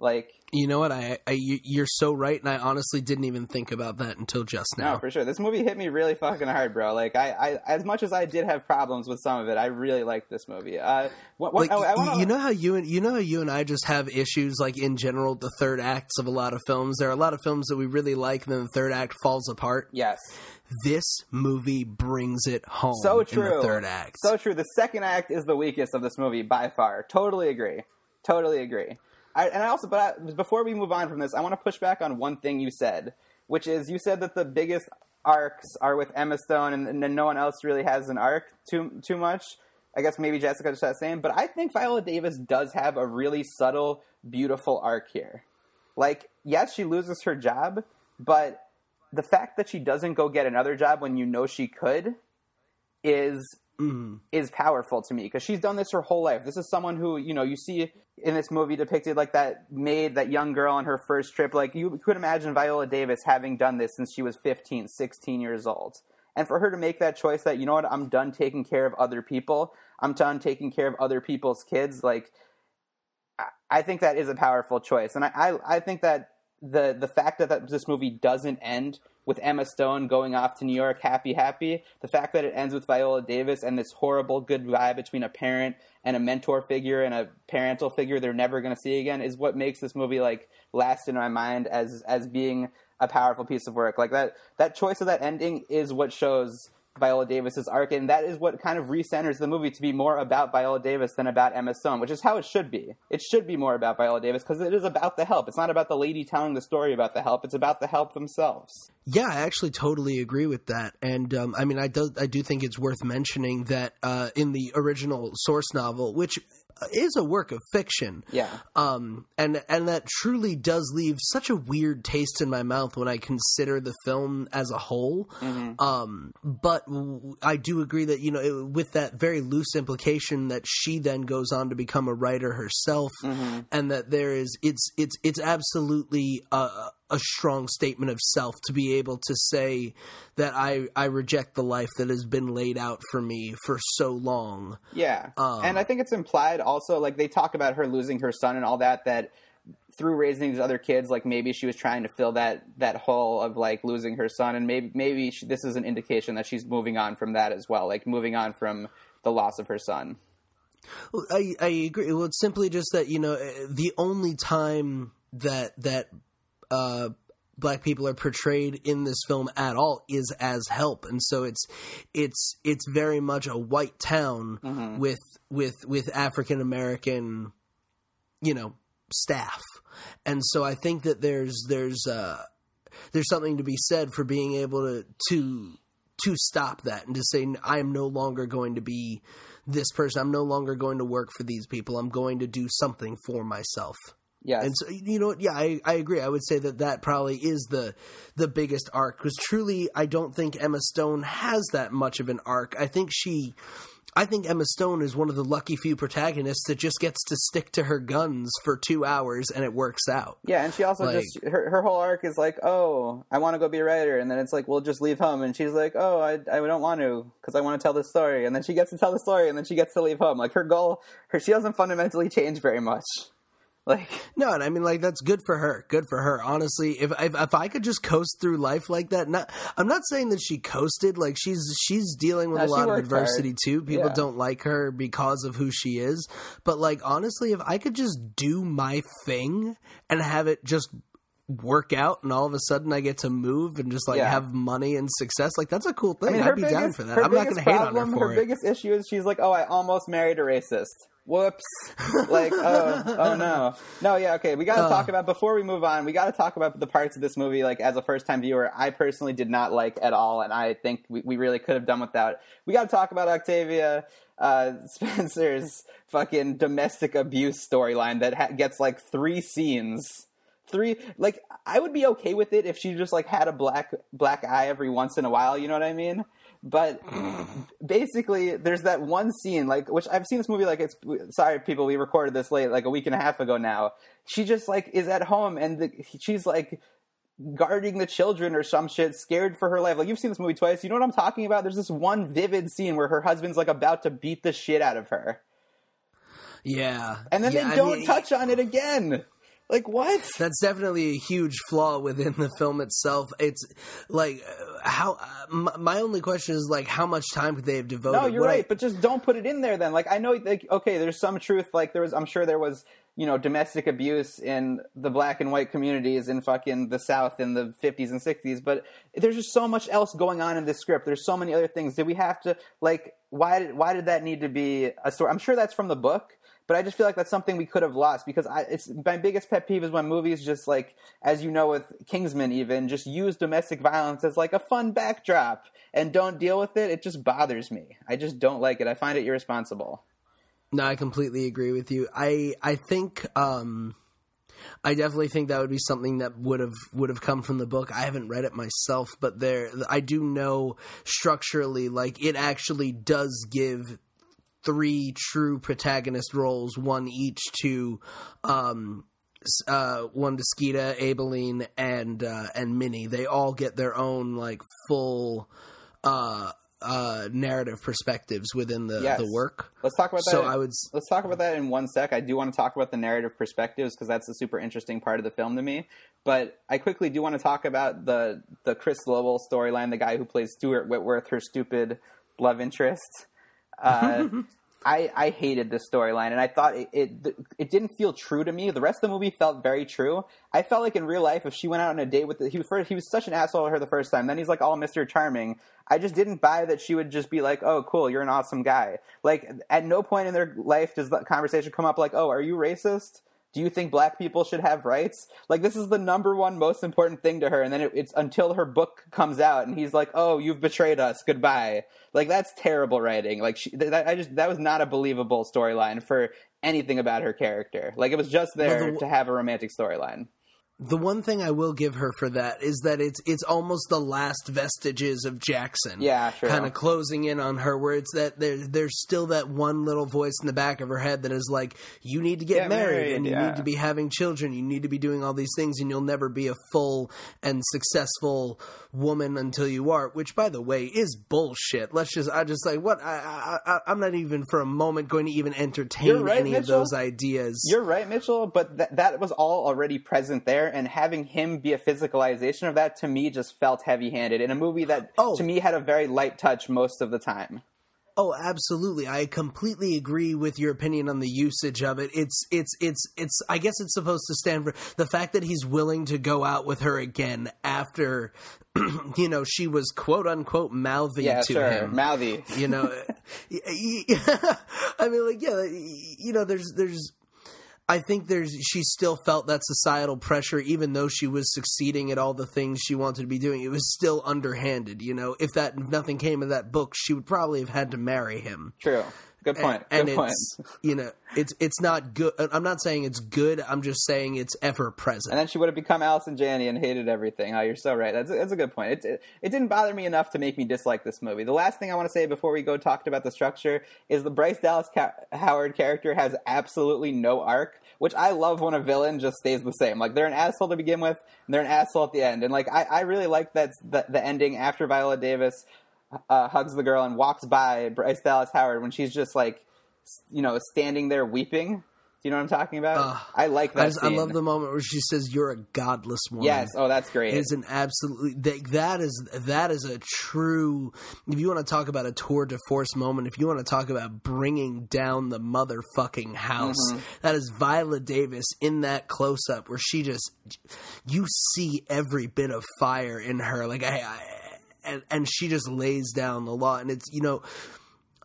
Like you know what I, I you- you're so right and i honestly didn't even think about that until just now No, for sure. This movie hit me really fucking hard, bro. Like, I, I as much as I did have problems with some of it, I really liked this movie. Uh, what, what, like oh, I y- wanna, you know how you and you know how you and I just have issues like in general the third acts of a lot of films. There are a lot of films that we really like, and then the third act falls apart. yes, This movie brings it home. so In true. the third act. so true. The second act is the weakest of this movie by far. Totally agree. Totally agree. I, and I also, but I, before we move on from this, I want to push back on one thing you said, which is you said that the biggest arcs are with Emma Stone, and, and no one else really has an arc too too much. I guess maybe Jessica just that same, but I think Viola Davis does have a really subtle, beautiful arc here. Like, yes, she loses her job, but the fact that she doesn't go get another job when you know she could is Mm-hmm. is powerful to me because she's done this her whole life. This is someone who you know you see in this movie depicted like that maid, that young girl on her first trip. Like you could imagine Viola Davis having done this since she was 15, 16 years old. And for her to make that choice that, you know what, I'm done taking care of other people. I'm done taking care of other people's kids. Like, I think that is a powerful choice. And I, I, I think that the, the fact that, that this movie doesn't end with Emma Stone going off to New York happy, happy. The fact that it ends with Viola Davis and this horrible goodbye between a parent and a mentor figure and a parental figure they're never going to see again is what makes this movie like last in my mind as as being a powerful piece of work. Like that that choice of that ending is what shows Viola Davis's arc, and that is what kind of recenters the movie to be more about Viola Davis than about Emma Stone, which is how it should be. It should be more about Viola Davis because it is about the help. It's not about the lady telling the story about the help. It's about the help themselves. Yeah, I actually totally agree with that, and um, I mean, I do I do think it's worth mentioning that uh, in the original source novel, which is a work of fiction. Yeah. Um, and and that truly does leave such a weird taste in my mouth when I consider the film as a whole. Mm-hmm. Um, but w- I do agree that you know it, with that very loose implication that she then goes on to become a writer herself, Mm-hmm. and that there is it's it's it's absolutely a, a strong statement of self to be able to say that I I reject the life that has been laid out for me for so long. Yeah. Um, and I think it's implied also, like they talk about her losing her son and all that, that through raising these other kids, like maybe she was trying to fill that that hole of like losing her son, and maybe maybe she, this is an indication that she's moving on from that as well, like moving on from the loss of her son. I I agree. Well, it's simply just that you know eh, the only time that that uh, black people are portrayed in this film at all is as help, and so it's it's it's very much a white town Mm-hmm. with with with African American, you know, staff, and so I think that there's there's uh, there's something to be said for being able to to to stop that and to say I am no longer going to be this person. I'm no longer going to work for these people. I'm going to do something for myself. Yes. And so you know, what? yeah, I, I agree. I would say that that probably is the the biggest arc because truly, I don't think Emma Stone has that much of an arc. I think she, I think Emma Stone is one of the lucky few protagonists that just gets to stick to her guns for two hours and it works out. yeah, and she also like- just her her whole arc is like, oh, I want to go be a writer, and then it's like, we'll just leave home, and she's like, oh, I I don't want to because I want to tell this story, and then she gets to tell the story, and then she gets to leave home. Like her goal, her she doesn't fundamentally change very much. Like No, and I mean like that's good for her. Good for her. Honestly, if if, if I could just coast through life like that, not I'm not saying that she coasted. Like she's she's dealing with No, a lot of adversity hard. too. People Yeah. don't like her because of who she is. But like honestly, if I could just do my thing and have it just work out and all of a sudden I get to move and just like Yeah. have money and success, like that's a cool thing. I mean, her be biggest, down for that. I'm not going to hate on her problem, for her it. biggest issue is she's like, "Oh, I almost married a racist." Whoops! like, oh, oh no, no, yeah, okay. We got to Uh. talk about before we move on. We got to talk about the parts of this movie, like as a first-time viewer, I personally did not like at all, and I think we, we really could have done without. We got to talk about Octavia uh, Spencer's fucking domestic abuse storyline that ha- gets like three scenes three like i would be okay with it if she just like had a black black eye every once in a while you know what i mean but mm. basically there's that one scene like which i've seen this movie like it's sorry people we recorded this late like a week and a half ago now. She just like is at home and the, she's like guarding the children or some shit scared for her life. Like you've seen this movie twice. You know what i'm talking about? There's this one vivid scene where her husband's like about to beat the shit out of her. Yeah. and then Yeah, they don't mean, touch on it again like what that's definitely a huge flaw within the film itself. It's like how uh, my, my only question is like how much time could they have devoted? No, you're What I- right, but just don't put it in there then. Like I know like okay, there's some truth like there was I'm sure there was, you know, domestic abuse in the black and white communities in fucking the South in the 50s and 60s, but there's just so much else going on in this script. There's so many other things. Did we have to like why did why did that need to be a story? I'm sure that's from the book. But I just feel like that's something we could have lost because I, it's my biggest pet peeve is when movies just like, as you know, with Kingsman even just use domestic violence as like a fun backdrop and don't deal with it. It just bothers me. I just don't like it. I find it irresponsible. No, I completely agree with you. I I think um I definitely think that would be something that would have would have come from the book. I haven't read it myself, but there I do know structurally like it actually does give three true protagonist roles, one each to um, uh, one to Skeeter, Aibileen, and uh, and Minny. They all get their own like full uh, uh, narrative perspectives within the Yes. the work. Let's talk about that. So I would Let's talk about that in one sec. I do want to talk about the narrative perspectives because that's a super interesting part of the film to me. But I quickly do want to talk about the the Chris Lowell storyline, the guy who plays Stuart Whitworth, her stupid love interest. Uh, I, I hated this storyline, and I thought it, it it didn't feel true to me. The rest of the movie felt very true. I felt like in real life, if she went out on a date with the, he was first, he was such an asshole to her the first time. Then he's like all Mister Charming. I just didn't buy that she would just be like, "Oh, cool, you're an awesome guy." Like at no point in their life does the conversation come up like, "Oh, are you racist?" Do you think black people should have rights? Like this is the number one most important thing to her, and then it, it's until her book comes out, and he's like, "Oh, you've betrayed us. Goodbye." Like that's terrible writing. Like she, that, I just that was not a believable storyline for anything about her character. Like it was just there the- to have a romantic storyline. The one thing I will give her for that is that it's it's almost the last vestiges of Jackson. Yeah, sure. Kind of closing in on her, where it's that there there's still that one little voice in the back of her head that is like, you need to get Get married, married, and you yeah. need to be having children, you need to be doing all these things, and you'll never be a full and successful woman until you are. Which, by the way, is bullshit. Let's just I just like what I, I, I I'm not even for a moment going to even entertain right, any of those ideas. You're right, Mitchell, but th- that was all already present there, and having him be a physicalization of that to me just felt heavy-handed in a movie that Oh. to me had a very light touch most of the time. Oh, absolutely. I completely agree with your opinion on the usage of it. It's it's it's it's I guess it's supposed to stand for the fact that he's willing to go out with her again after you know, she was quote unquote mouthy Yeah, to sure, him. mouthy. you know, I mean like yeah, you know there's there's I think there's she still felt that societal pressure, even though she was succeeding at all the things she wanted to be doing. It was still underhanded, you know. If that if nothing came of that book, she would probably have had to marry him. True. Good point. And Good point. it's you know it's it's not good. I'm not saying it's good. I'm just saying it's ever present. And then she would have become Allison Janney and hated everything. Oh, you're so right. That's a, that's a good point. It, it, it didn't bother me enough to make me dislike this movie. The last thing I want to say before we go talk about the structure is the Bryce Dallas Ca- Howard character has absolutely no arc, which I love when a villain just stays the same. Like they're an asshole to begin with, and they're an asshole at the end. And like I, I really like that the, the ending after Viola Davis uh, hugs the girl and walks by Bryce Dallas Howard when she's just like, you know, standing there weeping. Do you know what I'm talking about? Ugh. I like that. I, just, I love the moment where she says, "You're a godless woman." Yes. Oh, that's great. It is an absolutely that, that is that is a true. If you want to talk about a tour de force moment, if you want to talk about bringing down the motherfucking house, Mm-hmm. that is Viola Davis in that close up where she just you see every bit of fire in her, like I, I and and she just lays down the law, and it's you know.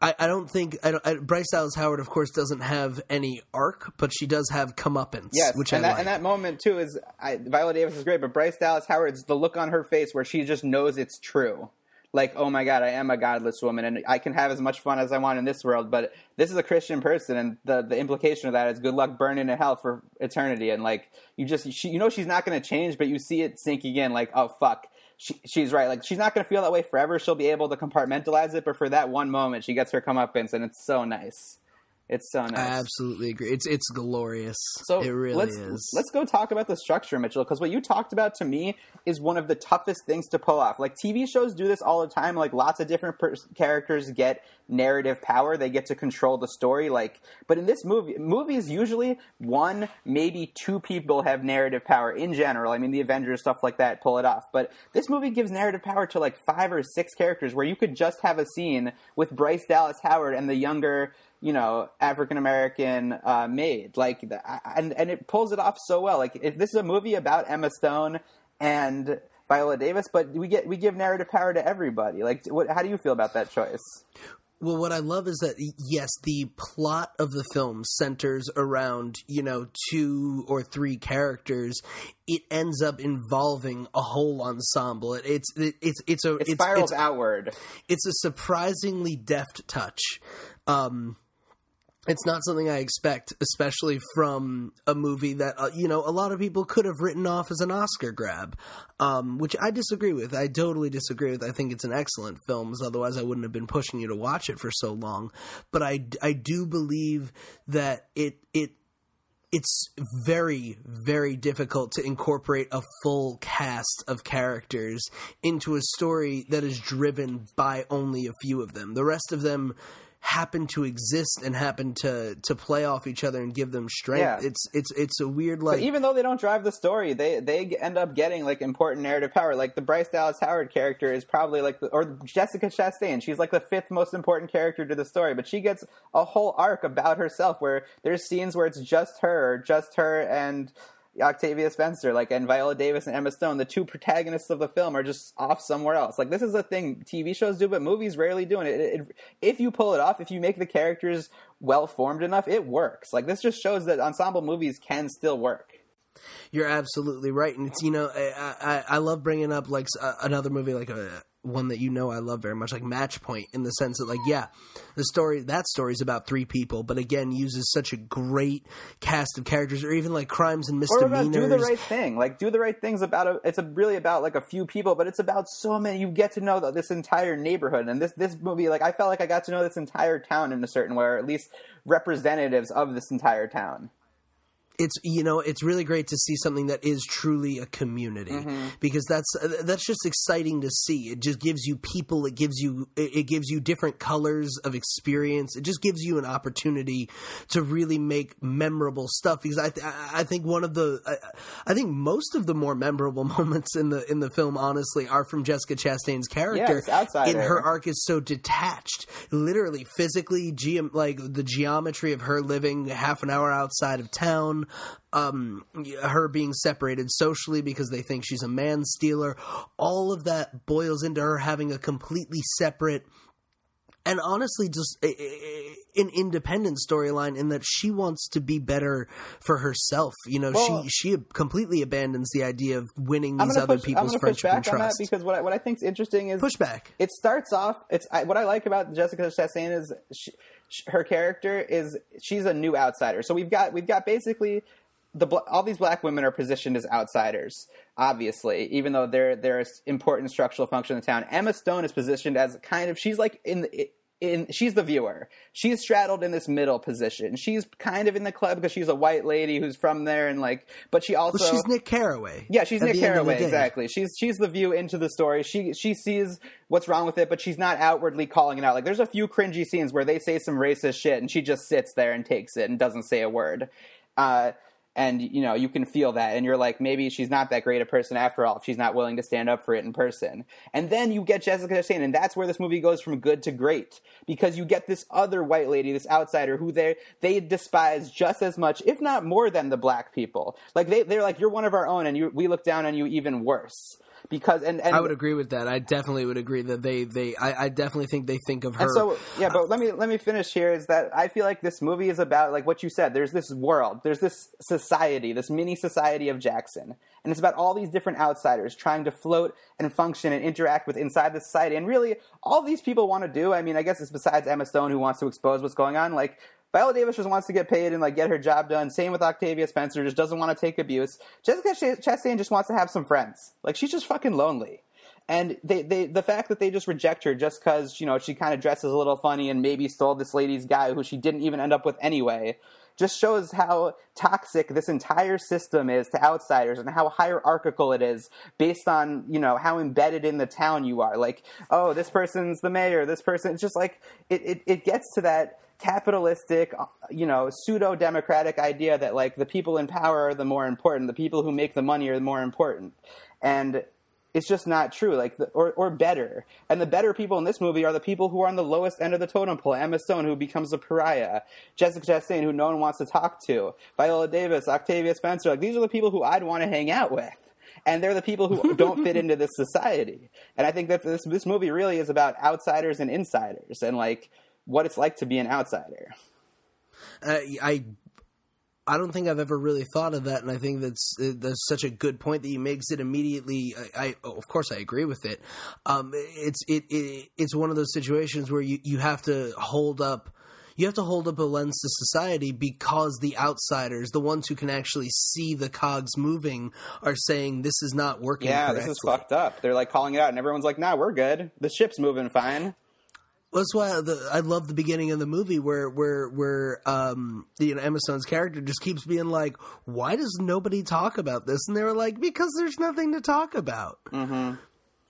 I, I don't think I don't, I, Bryce Dallas Howard, of course, doesn't have any arc, but she does have comeuppance, Yes, which and I that like. and that moment too is I, Viola Davis is great, but Bryce Dallas Howard's the look on her face where she just knows it's true. Like, oh my God, I am a godless woman, and I can have as much fun as I want in this world. But this is a Christian person, and the the implication of that is good luck burning in hell for eternity. And like, you just she, you know she's not going to change, but you see it sinking in. Like, oh fuck, she, she's right. Like, she's not going to feel that way forever. She'll be able to compartmentalize it, but for that one moment, she gets her comeuppance, and it's so nice. It's so nice. I absolutely agree. It's it's glorious. So it really let's, is. Let's go talk about the structure, Mitchell, because what you talked about to me is one of the toughest things to pull off. Like TV shows do this all the time. Like lots of different per- characters get narrative power; they get to control the story. Like, but in this movie, movies usually one, maybe two people have narrative power in general. I mean, the Avengers stuff like that pull it off. But this movie gives narrative power to like five or six characters, where you could just have a scene with Bryce Dallas Howard and the younger you know African American uh, maid like the- and and it pulls it off so well like if this is a movie about Emma Stone and Viola Davis but we get we give narrative power to everybody like what how do you feel about that choice Well, what I love is that yes, the plot of the film centers around you know two or three characters. It ends up involving a whole ensemble. It, it's it, it's it's a it it's, spirals it's, outward it's a surprisingly deft touch. Um, it's not something I expect, especially from a movie that uh, you know a lot of people could have written off as an Oscar grab, um, which I disagree with. I totally disagree with. I think it's an excellent film, otherwise I wouldn't have been pushing you to watch it for so long. But I, I do believe that it it it's very very difficult to incorporate a full cast of characters into a story that is driven by only a few of them. The rest of them happen to exist and happen to to play off each other and give them strength. Yeah. It's it's it's a weird like. But even though they don't drive the story, they they end up getting like important narrative power. Like the Bryce Dallas Howard character is probably like the, or Jessica Chastain. She's like the fifth most important character to the story, but she gets a whole arc about herself where there's scenes where it's just her, just her and Octavia Spencer, like and Viola Davis and Emma Stone, the two protagonists of the film are just off somewhere else. Like this is a thing TV shows do, but movies rarely do. And it, it, if you pull it off, if you make the characters well formed enough, it works. Like this just shows that ensemble movies can still work. You're absolutely right, and it's you know I I, I love bringing up like uh, another movie like a one that you know I love very much, like Match Point, in the sense that, like, yeah, the story that story is about three people, but again, uses such a great cast of characters, or even like crimes and misdemeanors. Or do the right thing, like do the right things about a. It's a, really about like a few people, but it's about so many. You get to know this entire neighborhood, and this this movie, like, I felt like I got to know this entire town in a certain way, or at least representatives of this entire town it's you know it's really great to see something that is truly a community mm-hmm. because that's that's just exciting to see. It just gives you people it gives you it gives you different colors of experience. It just gives you an opportunity to really make memorable stuff because i th- i think one of the I, I, think most of the more memorable moments in the in the film honestly are from Jessica Chastain's character. Yes, in her arc is so detached. Literally physically ge- like the geometry of her living half an hour outside of town um, her being separated socially because they think she's a man stealer. All of that boils into her having a completely separate and honestly just an independent storyline in that she wants to be better for herself. You know, well, she she completely abandons the idea of winning these other push, people's friendship and trust. because what I, what I think is interesting is pushback. It starts off. It's I, what I like about Jessica Chastain is she, her character is she's a new outsider. So we've got we've got basically the all these black women are positioned as outsiders, obviously, even though they're they're an important structural function in the town. Emma Stone is positioned as kind of she's like in the, in she's the viewer. She's straddled in this middle position. She's kind of in the club because she's a white lady who's from there and like but she also well, she's Nick Carraway. Yeah, she's Nick Carraway, exactly. She's she's the view into the story. She she sees what's wrong with it, but she's not outwardly calling it out. Like there's a few cringy scenes where they say some racist shit and she just sits there and takes it and doesn't say a word. Uh, and you know you can feel that and you're like maybe she's not that great a person after all if she's not willing to stand up for it in person. And then you get jessica chastain and that's where this movie goes from good to great because you get this other white lady this outsider who they they despise just as much if not more than the black people. Like they, they're like you're one of our own and you, we look down on you even worse because and, and I would agree with that. I definitely would agree that they they I, I definitely think they think of her. And so yeah, but let me let me finish here. Is that I feel like this movie is about like what you said. There's this world. There's this society, this mini society of Jackson, and it's about all these different outsiders trying to float and function and interact with inside the society. And really, all these people want to do. I mean, I guess it's besides Emma Stone who wants to expose what's going on. Like Viola Davis just wants to get paid and like get her job done. Same with Octavia Spencer, just doesn't want to take abuse. Jessica Chastain just wants to have some friends. Like she's just fucking lonely. And they, they the fact that they just reject her just because you know she kind of dresses a little funny and maybe stole this lady's guy who she didn't even end up with anyway, just shows how toxic this entire system is to outsiders and how hierarchical it is based on you know how embedded in the town you are. Like oh this person's the mayor, this person. It's just like it, it, it gets to that capitalistic, uh, you know, pseudo democratic idea that like the people in power are the more important, the people who make the money are the more important, and it's just not true. Like, the, or or better, and the better people in this movie are the people who are on the lowest end of the totem pole. Emma Stone, who becomes a pariah, Jessica Chastain, who no one wants to talk to, Viola Davis, Octavia Spencer. Like, these are the people who I'd want to hang out with and they're the people who don't fit into this society. And I think that this this movie really is about outsiders and insiders, and like what it's like to be an outsider. Uh, I I don't think I've ever really thought of that, and I think that's that's such a good point that you make. It immediately, I, I of course I agree with it. Um, it's it, it, it's one of those situations where you you have to hold up you have to hold up a lens to society because the outsiders, the ones who can actually see the cogs moving, are saying this is not working. Yeah, correctly. this is fucked up. They're like calling it out, and everyone's like, "Nah, we're good. The ship's moving fine." That's why the, I love the beginning of the movie where where where um you know Emma Stone's character just keeps being like, "Why does nobody talk about this?" And they were like, "Because there's nothing to talk about." Mm-hmm.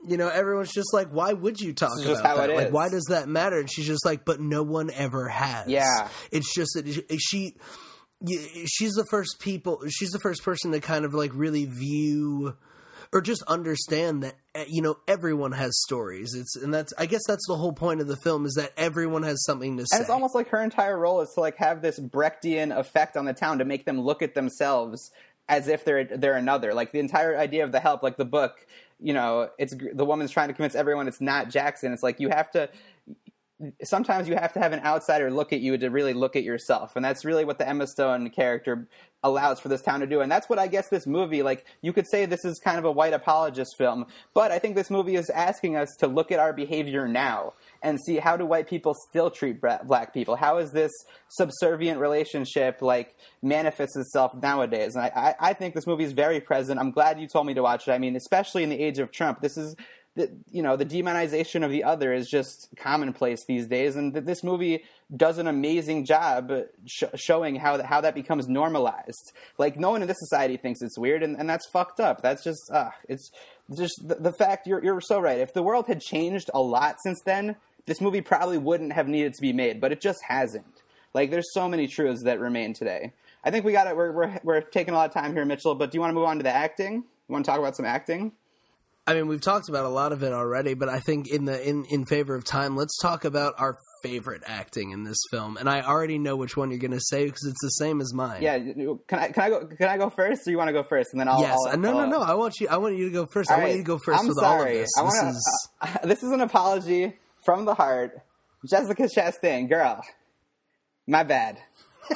You know, everyone's just like, "Why would you talk about just how that? it Like, why does that matter?" And she's just like, "But no one ever has." Yeah. it's just that she. She's the first people. She's the first person to kind of like really view, or just understand that eh, you know everyone has stories. It's and that's I guess that's the whole point of the film is that everyone has something to say. And it's almost like her entire role is to like have this Brechtian effect on the town to make them look at themselves as if they're they're another. Like the entire idea of the help, like the book, you know, it's the woman's trying to convince everyone it's not Jackson. It's like you have to. Sometimes you have to have an outsider look at you to really look at yourself, and that's really what the Emma Stone character allows for this town to do. And that's what I guess this movie, like you could say, this is kind of a white apologist film, but I think this movie is asking us to look at our behavior now and see how do white people still treat black people? How is this subservient relationship like manifests itself nowadays? And I, I, I think this movie is very present. I'm glad you told me to watch it. I mean, especially in the age of Trump, this is the, you know the demonization of the other is just commonplace these days, and th- this movie does an amazing job sh- showing how that, how that becomes normalized. Like no one in this society thinks it's weird, and, and that's fucked up. That's just uh, it's just the, the fact you're you're so right. If the world had changed a lot since then, this movie probably wouldn't have needed to be made, but it just hasn't. Like there's so many truths that remain today. I think we got it. We're, we're we're taking a lot of time here, Mitchell. But do you want to move on to the acting? You want to talk about some acting? I mean, we've talked about a lot of it already, but I think in the in in favor of time, let's talk about our favorite acting in this film. And I already know which one you're going to say because it's the same as mine. Yeah, can I can I go can I go first, or you want to go first, and then I'll Yes. I'll, no, no, I'll- no. I want you. I want you to go first. I want you to go 1st I'm with sorry. all of this. I wanna, is uh, this is an apology from the heart, Jessica Chastain, girl. My bad.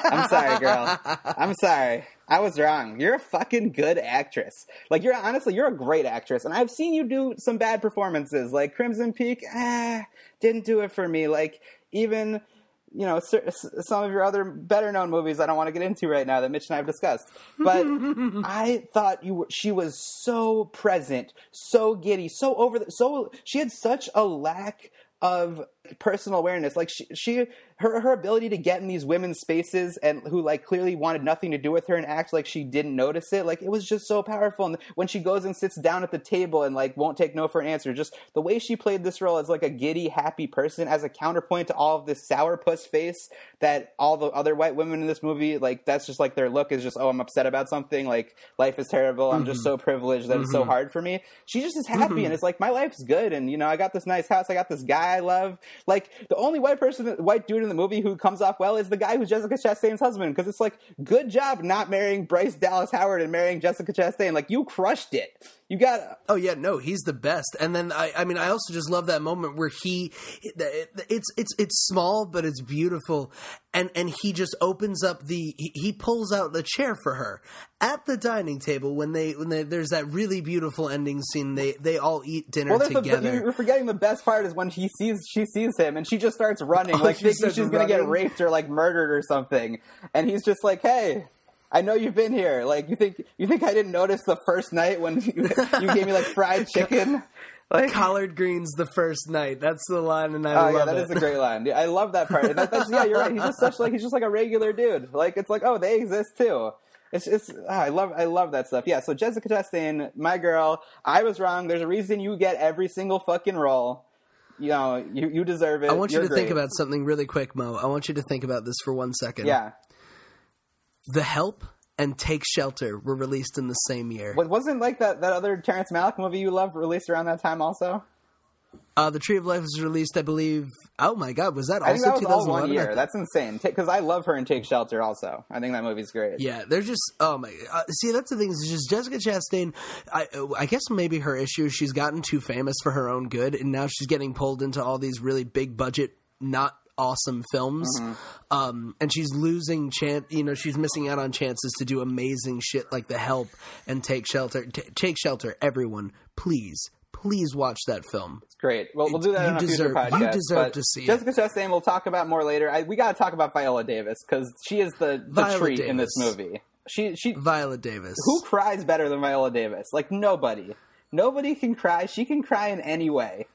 I'm sorry, girl. I'm sorry. I was wrong. You're a fucking good actress. Like you're honestly, you're a great actress, and I've seen you do some bad performances, like Crimson Peak. Ah, didn't do it for me. Like even you know some of your other better known movies I don't want to get into right now that Mitch and I have discussed. But I thought you were, she was so present, so giddy, so over the, so she had such a lack of personal awareness. Like she, she her her ability to get in these women's spaces and who like clearly wanted nothing to do with her and act like she didn't notice it like it was just so powerful. And when she goes and sits down at the table and like won't take no for an answer just the way she played this role as like a giddy happy person as a counterpoint to all of this sourpuss face that all the other white women in this movie like that's just like their look is just oh I'm upset about something. Like life is terrible. I'm just mm-hmm. so privileged that it's so mm-hmm. hard for me. She just is happy and it's like my life's good. And you know I got this nice house. I got this guy I love like the only white person white dude in the movie who comes off well is the guy who's Jessica Chastain's husband because it's like good job not marrying Bryce Dallas Howard and marrying Jessica Chastain. Like you crushed it you got Oh yeah, no, he's the best. And then I, I mean, I also just love that moment where he, it's it's it's small but it's beautiful, and and he just opens up the, he, he pulls out the chair for her at the dining table when they when they, there's that really beautiful ending scene. They they all eat dinner well, there's the, together. you're forgetting the best part is when he sees she sees him and she just starts running, oh, like Oh, she thinking starts she's gonna get raped or like murdered or something, and he's just like, "Hey, I know you've been here. Like, you think you think I didn't notice the first night when you, you gave me like fried chicken? Like, Collard greens the first night. That's the line, and I Oh love yeah, that it. is a great line. Yeah, I love that part. And that, that's, yeah, you're right. He's just such like he's just like a regular dude. Like it's like oh they exist too. It's it's ah, I love I love that stuff. Yeah. So Jessica Chastain, my girl. I was wrong. There's a reason you get every single fucking role. You know you you deserve it. I want you You're to think about something really quick, Mo. I want you to think about this for one second. yeah. The Help and Take Shelter were released in the same year. What wasn't like that that other Terrence Malick movie you love released around that time also? Uh, the Tree of Life was released, I believe. Oh my God, was that I think also that was all 2011? one year. That's insane. Because I love her in Take Shelter also. I think that movie's great. Yeah, they're just oh my. Uh, see, that's the thing. Is just Jessica Chastain. I, I guess maybe her issue is she's gotten too famous for her own good, and now she's getting pulled into all these really big budget, not awesome films. Um, and she's losing chance. You know, she's missing out on chances to do amazing shit like The Help and Take Shelter. T- take Shelter, everyone, please. please watch that film. It's great. Well, we'll do that You on a deserve- future podcast. you deserve to see it. Jessica Chastain, we'll talk about more later. I, we got to talk about Viola Davis because she is the, the treat in this movie. She she Viola Davis. who cries better than Viola Davis? Like nobody. Nobody can cry. She can cry in any way.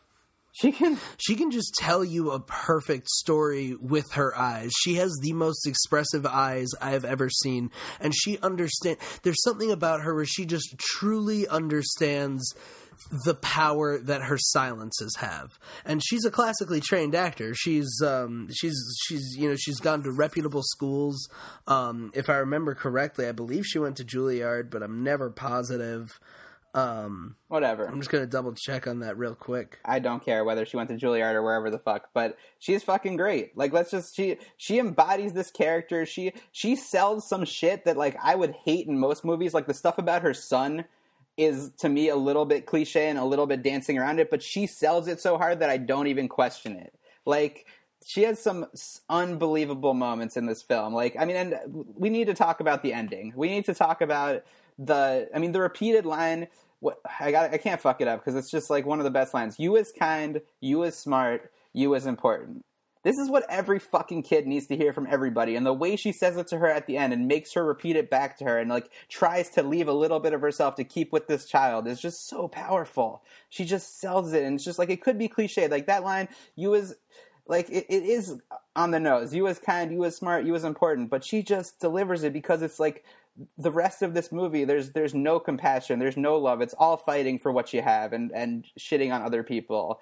She can. She can just tell you a perfect story with her eyes. She has the most expressive eyes I have ever seen, and she understand. There's something about her where she just truly understands the power that her silences have. And she's a classically trained actor. She's um she's she's you know she's gone to reputable schools. Um if I remember correctly, I believe she went to Juilliard, but I'm never positive. Um Whatever. I'm just going to double check on that real quick. I don't care whether she went to Juilliard or wherever the fuck, but she's fucking great. Like let's just she she embodies this character. She she sells some shit that like I would hate in most movies. Like the stuff about her son is to me a little bit cliche and a little bit dancing around it, but she sells it so hard that I don't even question it. Like she has some unbelievable moments in this film. Like I mean, and we need to talk about the ending. We need to talk about the. I mean, the repeated line. What I got, I can't fuck it up because it's just like one of the best lines. You is kind. You is smart. You is important. This is what every fucking kid needs to hear from everybody. And the way she says it to her at the end and makes her repeat it back to her and like tries to leave a little bit of herself to keep with this child is just so powerful. She just sells it and it's just like it could be cliche. Like that line, you is like it, it is on the nose. You was kind, you was smart, you was important, but she just delivers it because it's like the rest of this movie there's there's no compassion, there's no love. It's all fighting for what you have and and shitting on other people.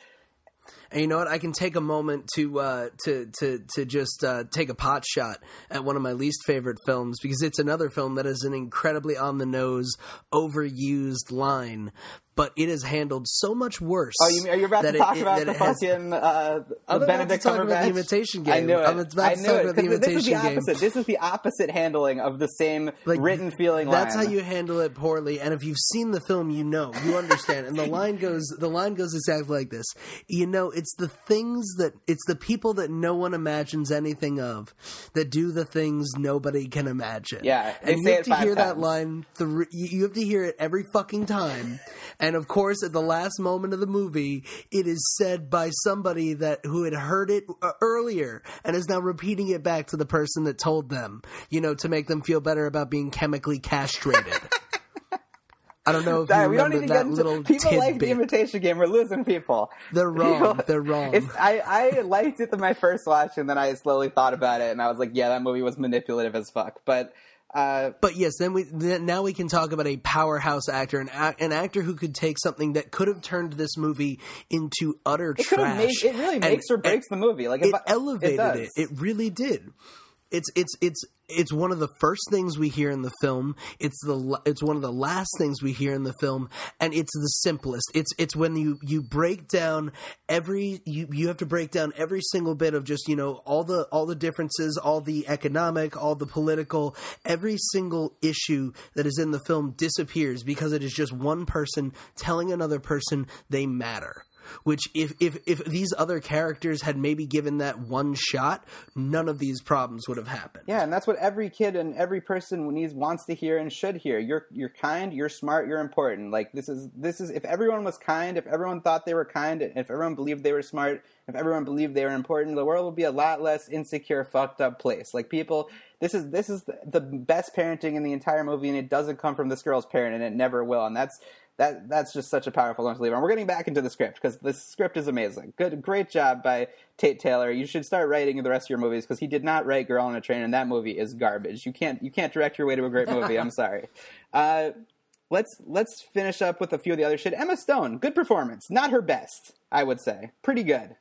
And you know what? I can take a moment to uh, to to to just uh, take a pot shot at one of my least favorite films because it's another film that is an incredibly on the nose, overused line, but it is handled so much worse. Oh, you, are you about to talk it- about the it has- fucking uh, the I'm about Benedict to talk about the Cumberbatch? Imitation I Game. knew it. I'm about to I talk knew it about the 'cause this is the Imitation Game. opposite. This is the opposite handling of the same Like, written feeling. That's line. how you handle it poorly. And if you've seen the film, you know, you understand. and the line goes, the line goes exactly like this. You know, it's the things that, it's the people that no one imagines anything of that do the things nobody can imagine. Yeah, and you have to hear that line. You you have to hear it every fucking time. And of course, at the last moment of the movie, it is said by somebody that who had heard it uh, earlier and is now repeating it back to the person that told them. You know, to make them feel better about being chemically castrated. I don't know if you we don't to that get into little people like the tidbit. imitation game. We're losing people. They're wrong. People- They're wrong. I, I liked it the my first watch, and then I slowly thought about it, and I was like, yeah, that movie was manipulative as fuck. But uh, But yes, then we then now we can talk about a powerhouse actor, an, an actor who could take something that could have turned this movie into utter it trash. made it really and- makes or breaks the movie. Like it I- elevated does. it, it. really did. It's it's it's it's one of the first things we hear in the film. It's the it's one of the last things we hear in the film, and it's the simplest. It's it's when you you break down every you you have to break down every single bit of just you know all the all the differences, all the economic, all the political, every single issue that is in the film disappears because it is just one person telling another person they matter which if, if if these other characters had maybe given that one shot none of these problems would have happened Yeah, and that's what every kid and every person needs wants to hear and should hear. You're you're kind, you're smart, you're important. Like this is this is if everyone was kind, if everyone thought they were kind, if everyone believed they were smart, if everyone believed they were important, the world would be a lot less insecure, fucked up place. Like people, this is this is the, the best parenting in the entire movie, and it doesn't come from this girl's parent, and it never will. And that's that that's just such a powerful one to leave. And we're getting back into the script because the script is amazing. Good, great job by Tate Taylor. You should start writing the rest of your movies because he did not write Girl on a Train, and that movie is garbage. You can't you can't direct your way to a great movie. I'm sorry. Uh, let's let's finish up with a few of the other shit. Emma Stone, good performance, not her best, I would say, pretty good.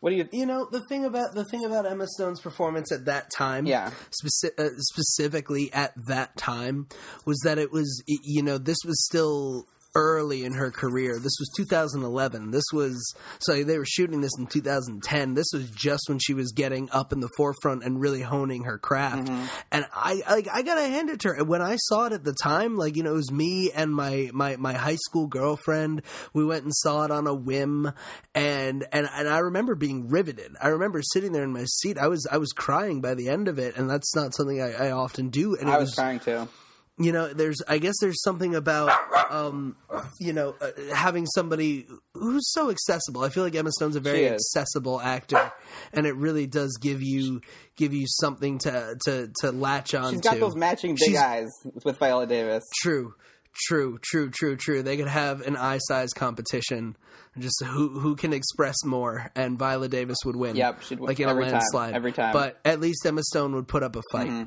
What do you? you know the thing about the thing about Emma Stone's performance at that time Yeah. speci- uh, specifically at that time was that it was you know this was still early in her career. This was 2011 this was so they were shooting this in 2010 this was just when she was getting up in the forefront and really honing her craft. Mm-hmm. And i like i gotta hand it to her. When i saw it at the time like you know it was me and my my my high school girlfriend. We went and saw it on a whim. And and and i remember being riveted. I remember sitting there in my seat. I was i was crying by the end of it. And that's not something i, I often do. And I was was trying to. You know there's i guess there's something about um you know uh, having somebody who's so accessible. I feel like emma stone's a very accessible actor and it really does give you give you something to to to latch on She's got to. those matching big She's- eyes with Viola Davis. true. True true true true. They could have an eye size competition. Just who who can express more and viola davis would win. Yep, she'd win like in a every time, landslide. every time. but at least emma stone would put up a fight. Mm-hmm.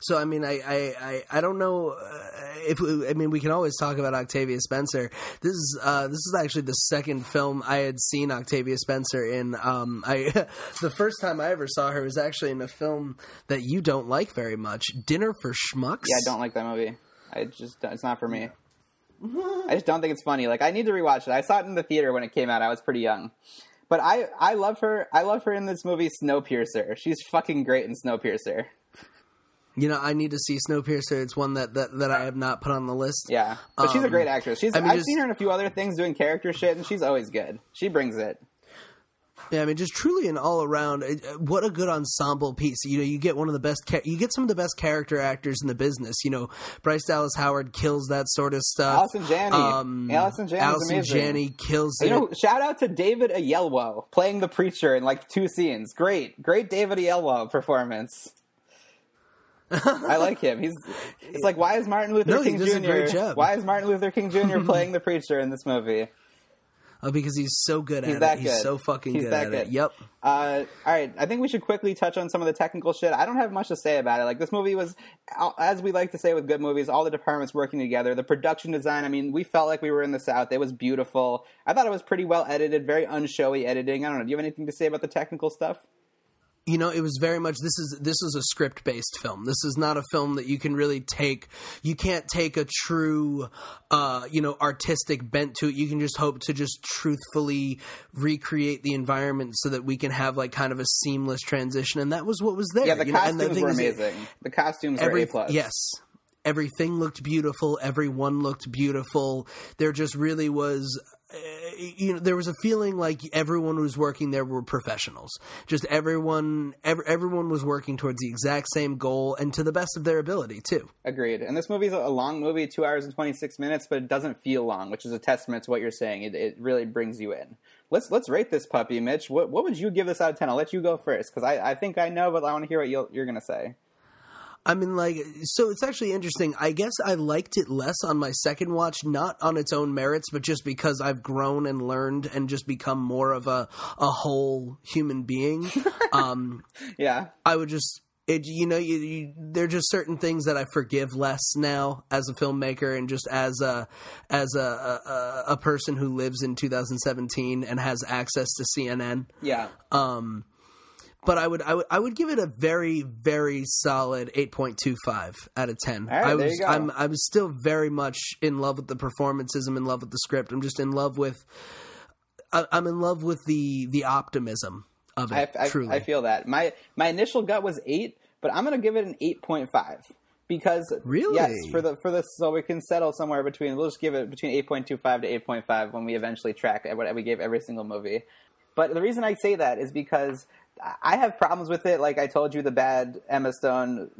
So I mean, I I, I, I don't know uh, if I mean we can always talk about Octavia Spencer. This is uh, this is actually the second film I had seen Octavia Spencer in. Um, I the first time I ever saw her was actually in a film that you don't like very much, Dinner for Schmucks. Yeah, I don't like that movie. I just it's not for me. I just don't think it's funny. Like I need to rewatch it. I saw it in the theater when it came out. I was pretty young. But I I love her. I love her in this movie Snowpiercer. She's fucking great in Snowpiercer. You know, I need to see Snowpiercer. It's one that, that, that I have not put on the list. Yeah. But she's a Um, great actress. She's I mean, I've just- seen her in a few other things doing character shit and she's always good. She brings it. Yeah, I mean, just truly an all around. What a good ensemble piece. You know, you get one of the best. You get some of the best character actors in the business. You know, Bryce Dallas Howard kills that sort of stuff. Allison Janney. Allison Janney's Allison. Janney kills You it. know, shout out to David Oyelowo playing the preacher in like two scenes. Great, great David Oyelowo performance. I like him. He's. It's like why is Martin Luther No, King Jr. Why is Martin Luther King Jr. playing the preacher in this movie? oh, because he's so good He's at that it. He's so fucking He's good that at good. it. Yep. Uh, all right, I think we should quickly touch on some of the technical shit. I don't have much to say about it. Like this movie was, as we like to say with good movies, all the departments working together. The production design. I mean, we felt like we were in the South. It was beautiful. I thought it was pretty well edited, very unshowy editing. I don't know. Do you have anything to say about the technical stuff? You know it was very much this is this is a script based film this is not a film that you can really take you can't take a true uh you know artistic bent to it you can just hope to just truthfully recreate the environment so that we can have like kind of a seamless transition and that was what was there Yeah, the you know? and costumes thing were is, amazing. The costumes were every a plus. yes everything looked beautiful everyone looked beautiful there just really was Eh, you know there was a feeling like everyone who was working there were professionals just everyone ev- everyone was working towards the exact same goal and to the best of their ability too Agreed. And this movie's a long movie, two hours and twenty six minutes, but it doesn't feel long, which is a testament to what you're saying. It, it really brings you in. Let's let's rate this puppy, Mitch. What what would you give this out of ten? I'll let you go first because I, I think I know, but I want to hear what you're gonna say. I mean, like, so it's actually interesting. I guess I liked it less on my second watch, not on its own merits, but just because I've grown and learned and just become more of a a whole human being. um, Yeah, I would just. It, you know, you, you, there are just certain things that I forgive less now as a filmmaker, and just as a as a, a a person who lives in 2017 and has access to CNN. yeah. Um, but I would, I would, I would give it a very, very solid eight point two five out of ten. All right, I was I'm I was still very much in love with the performances. I'm in love with the script. I'm just in love with, I, I'm in love with the the optimism of it. I, I, truly, I feel that my my initial gut was eight, but I'm gonna give it an eight point five because Really? yes for the for this so we can settle somewhere between we'll just give it between eight point two five to eight point five when we eventually track what we gave every single movie. But the reason I say that is because I have problems with it. Like I told you, the bad Emma Stone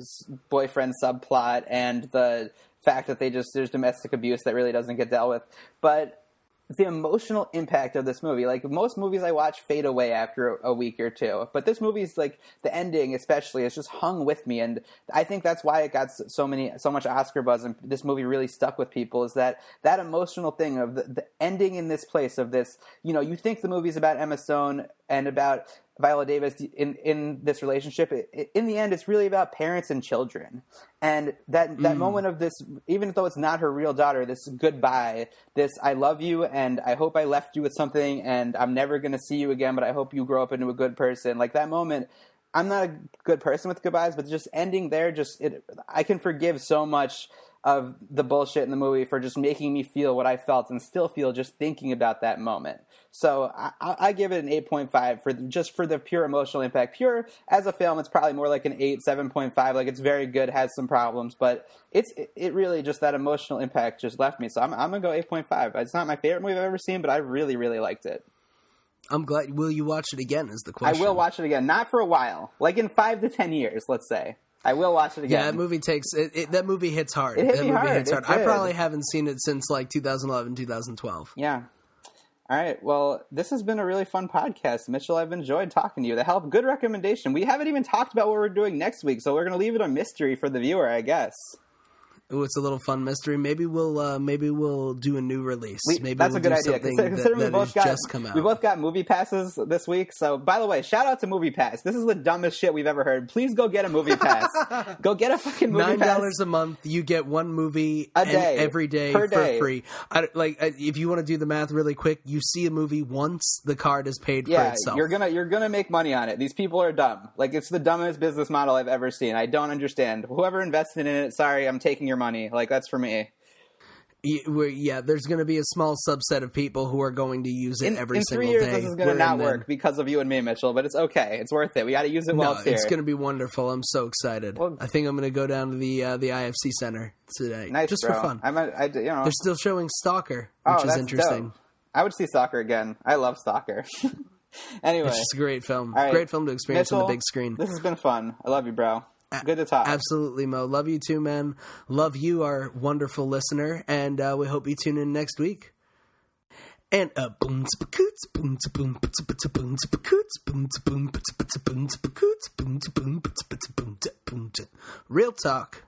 boyfriend subplot and the fact that they just there's domestic abuse that really doesn't get dealt with. But the emotional impact of this movie. Like most movies I watch fade away after a week or two, but this movie's like the ending, especially, is just hung with me, and I think that's why it got so many, so much Oscar buzz, and this movie really stuck with people. Is that that emotional thing of the, the ending in this place of this? You know, you think the movie's about Emma Stone and about Viola Davis in in this relationship. It, it- in the end, it's really about parents and children, and that that mm. moment of this, even though it's not her real daughter, this goodbye, this I love you, and I hope I left you with something, and I'm never going to see you again, but I hope you grow up into a good person. Like that moment. I'm not a good person with goodbyes, but just ending there, just it, I can forgive so much of the bullshit in the movie for just making me feel what I felt and still feel just thinking about that moment. So I, I I give it an 8.5 for just for the pure emotional impact. Pure as a film, it's probably more like an 8, 7.5. Like it's very good, has some problems, but it's it, it really just that emotional impact just left me. So I'm I'm gonna go 8.5. It's not my favorite movie I've ever seen, but I really really liked it. I'm glad. Will you watch it again? Is the question. I will watch it again, not for a while, like in five to ten years, let's say. I will watch it again. Yeah, that movie takes it, it, that movie hits hard. It hit that movie hard. hits It hard. I probably haven't seen it since like 2011, 2012. Yeah. All right. Well, this has been a really fun podcast, Mitchell. I've enjoyed talking to you. The help, good recommendation. We haven't even talked about what we're doing next week, so we're going to leave it a mystery for the viewer, I guess. Ooh, it's a little fun mystery. Maybe we'll uh, maybe we'll do a new release. We- maybe that's we'll a good do idea. something Consider- that, Considering we both got just come out. we both got movie passes this week. So, by the way, shout out to MoviePass. This is the dumbest shit we've ever heard. Please go get a movie pass. go get a fucking movie nine dollars a month, you get one movie A day. every day Per for day. free. I, like, uh, if you want to do the math really quick, you see a movie once, the card is paid for Yeah, itself. you're gonna you're gonna make money on it. These people are dumb. Like it's the dumbest business model I've ever seen. I don't understand. Whoever invested in it, sorry, I'm taking your money. Like that's for me. Yeah, there's going to be a small subset of people who are going to use it In, every in single three years, day. this is gonna not in the- work because of you and me, Mitchell. But it's okay. It's worth it. We got to use it while No, it's here. it's going to be wonderful. I'm so excited. Well- I think I'm going to go down to the uh, the IFC Center today, nice, just bro. for fun. I'm a, I, you know, They're still showing Stalker, oh, which is interesting. dope. I would see Stalker again. I love Stalker. anyway, It's just a great film. Right. Great film to experience on the big screen. This has been fun. I love you, bro. Good to talk. Absolutely, Mo. Love you too, man. Love you, our wonderful listener, and uh, we hope you tune in next week. And uh, boom tsa coots, boom tsa boom boom tsa boom tsa coots, boom tsa boom boom tsa boom tsa coots, boom tsa boom boom tsa boom tsa boom tsa. Real talk.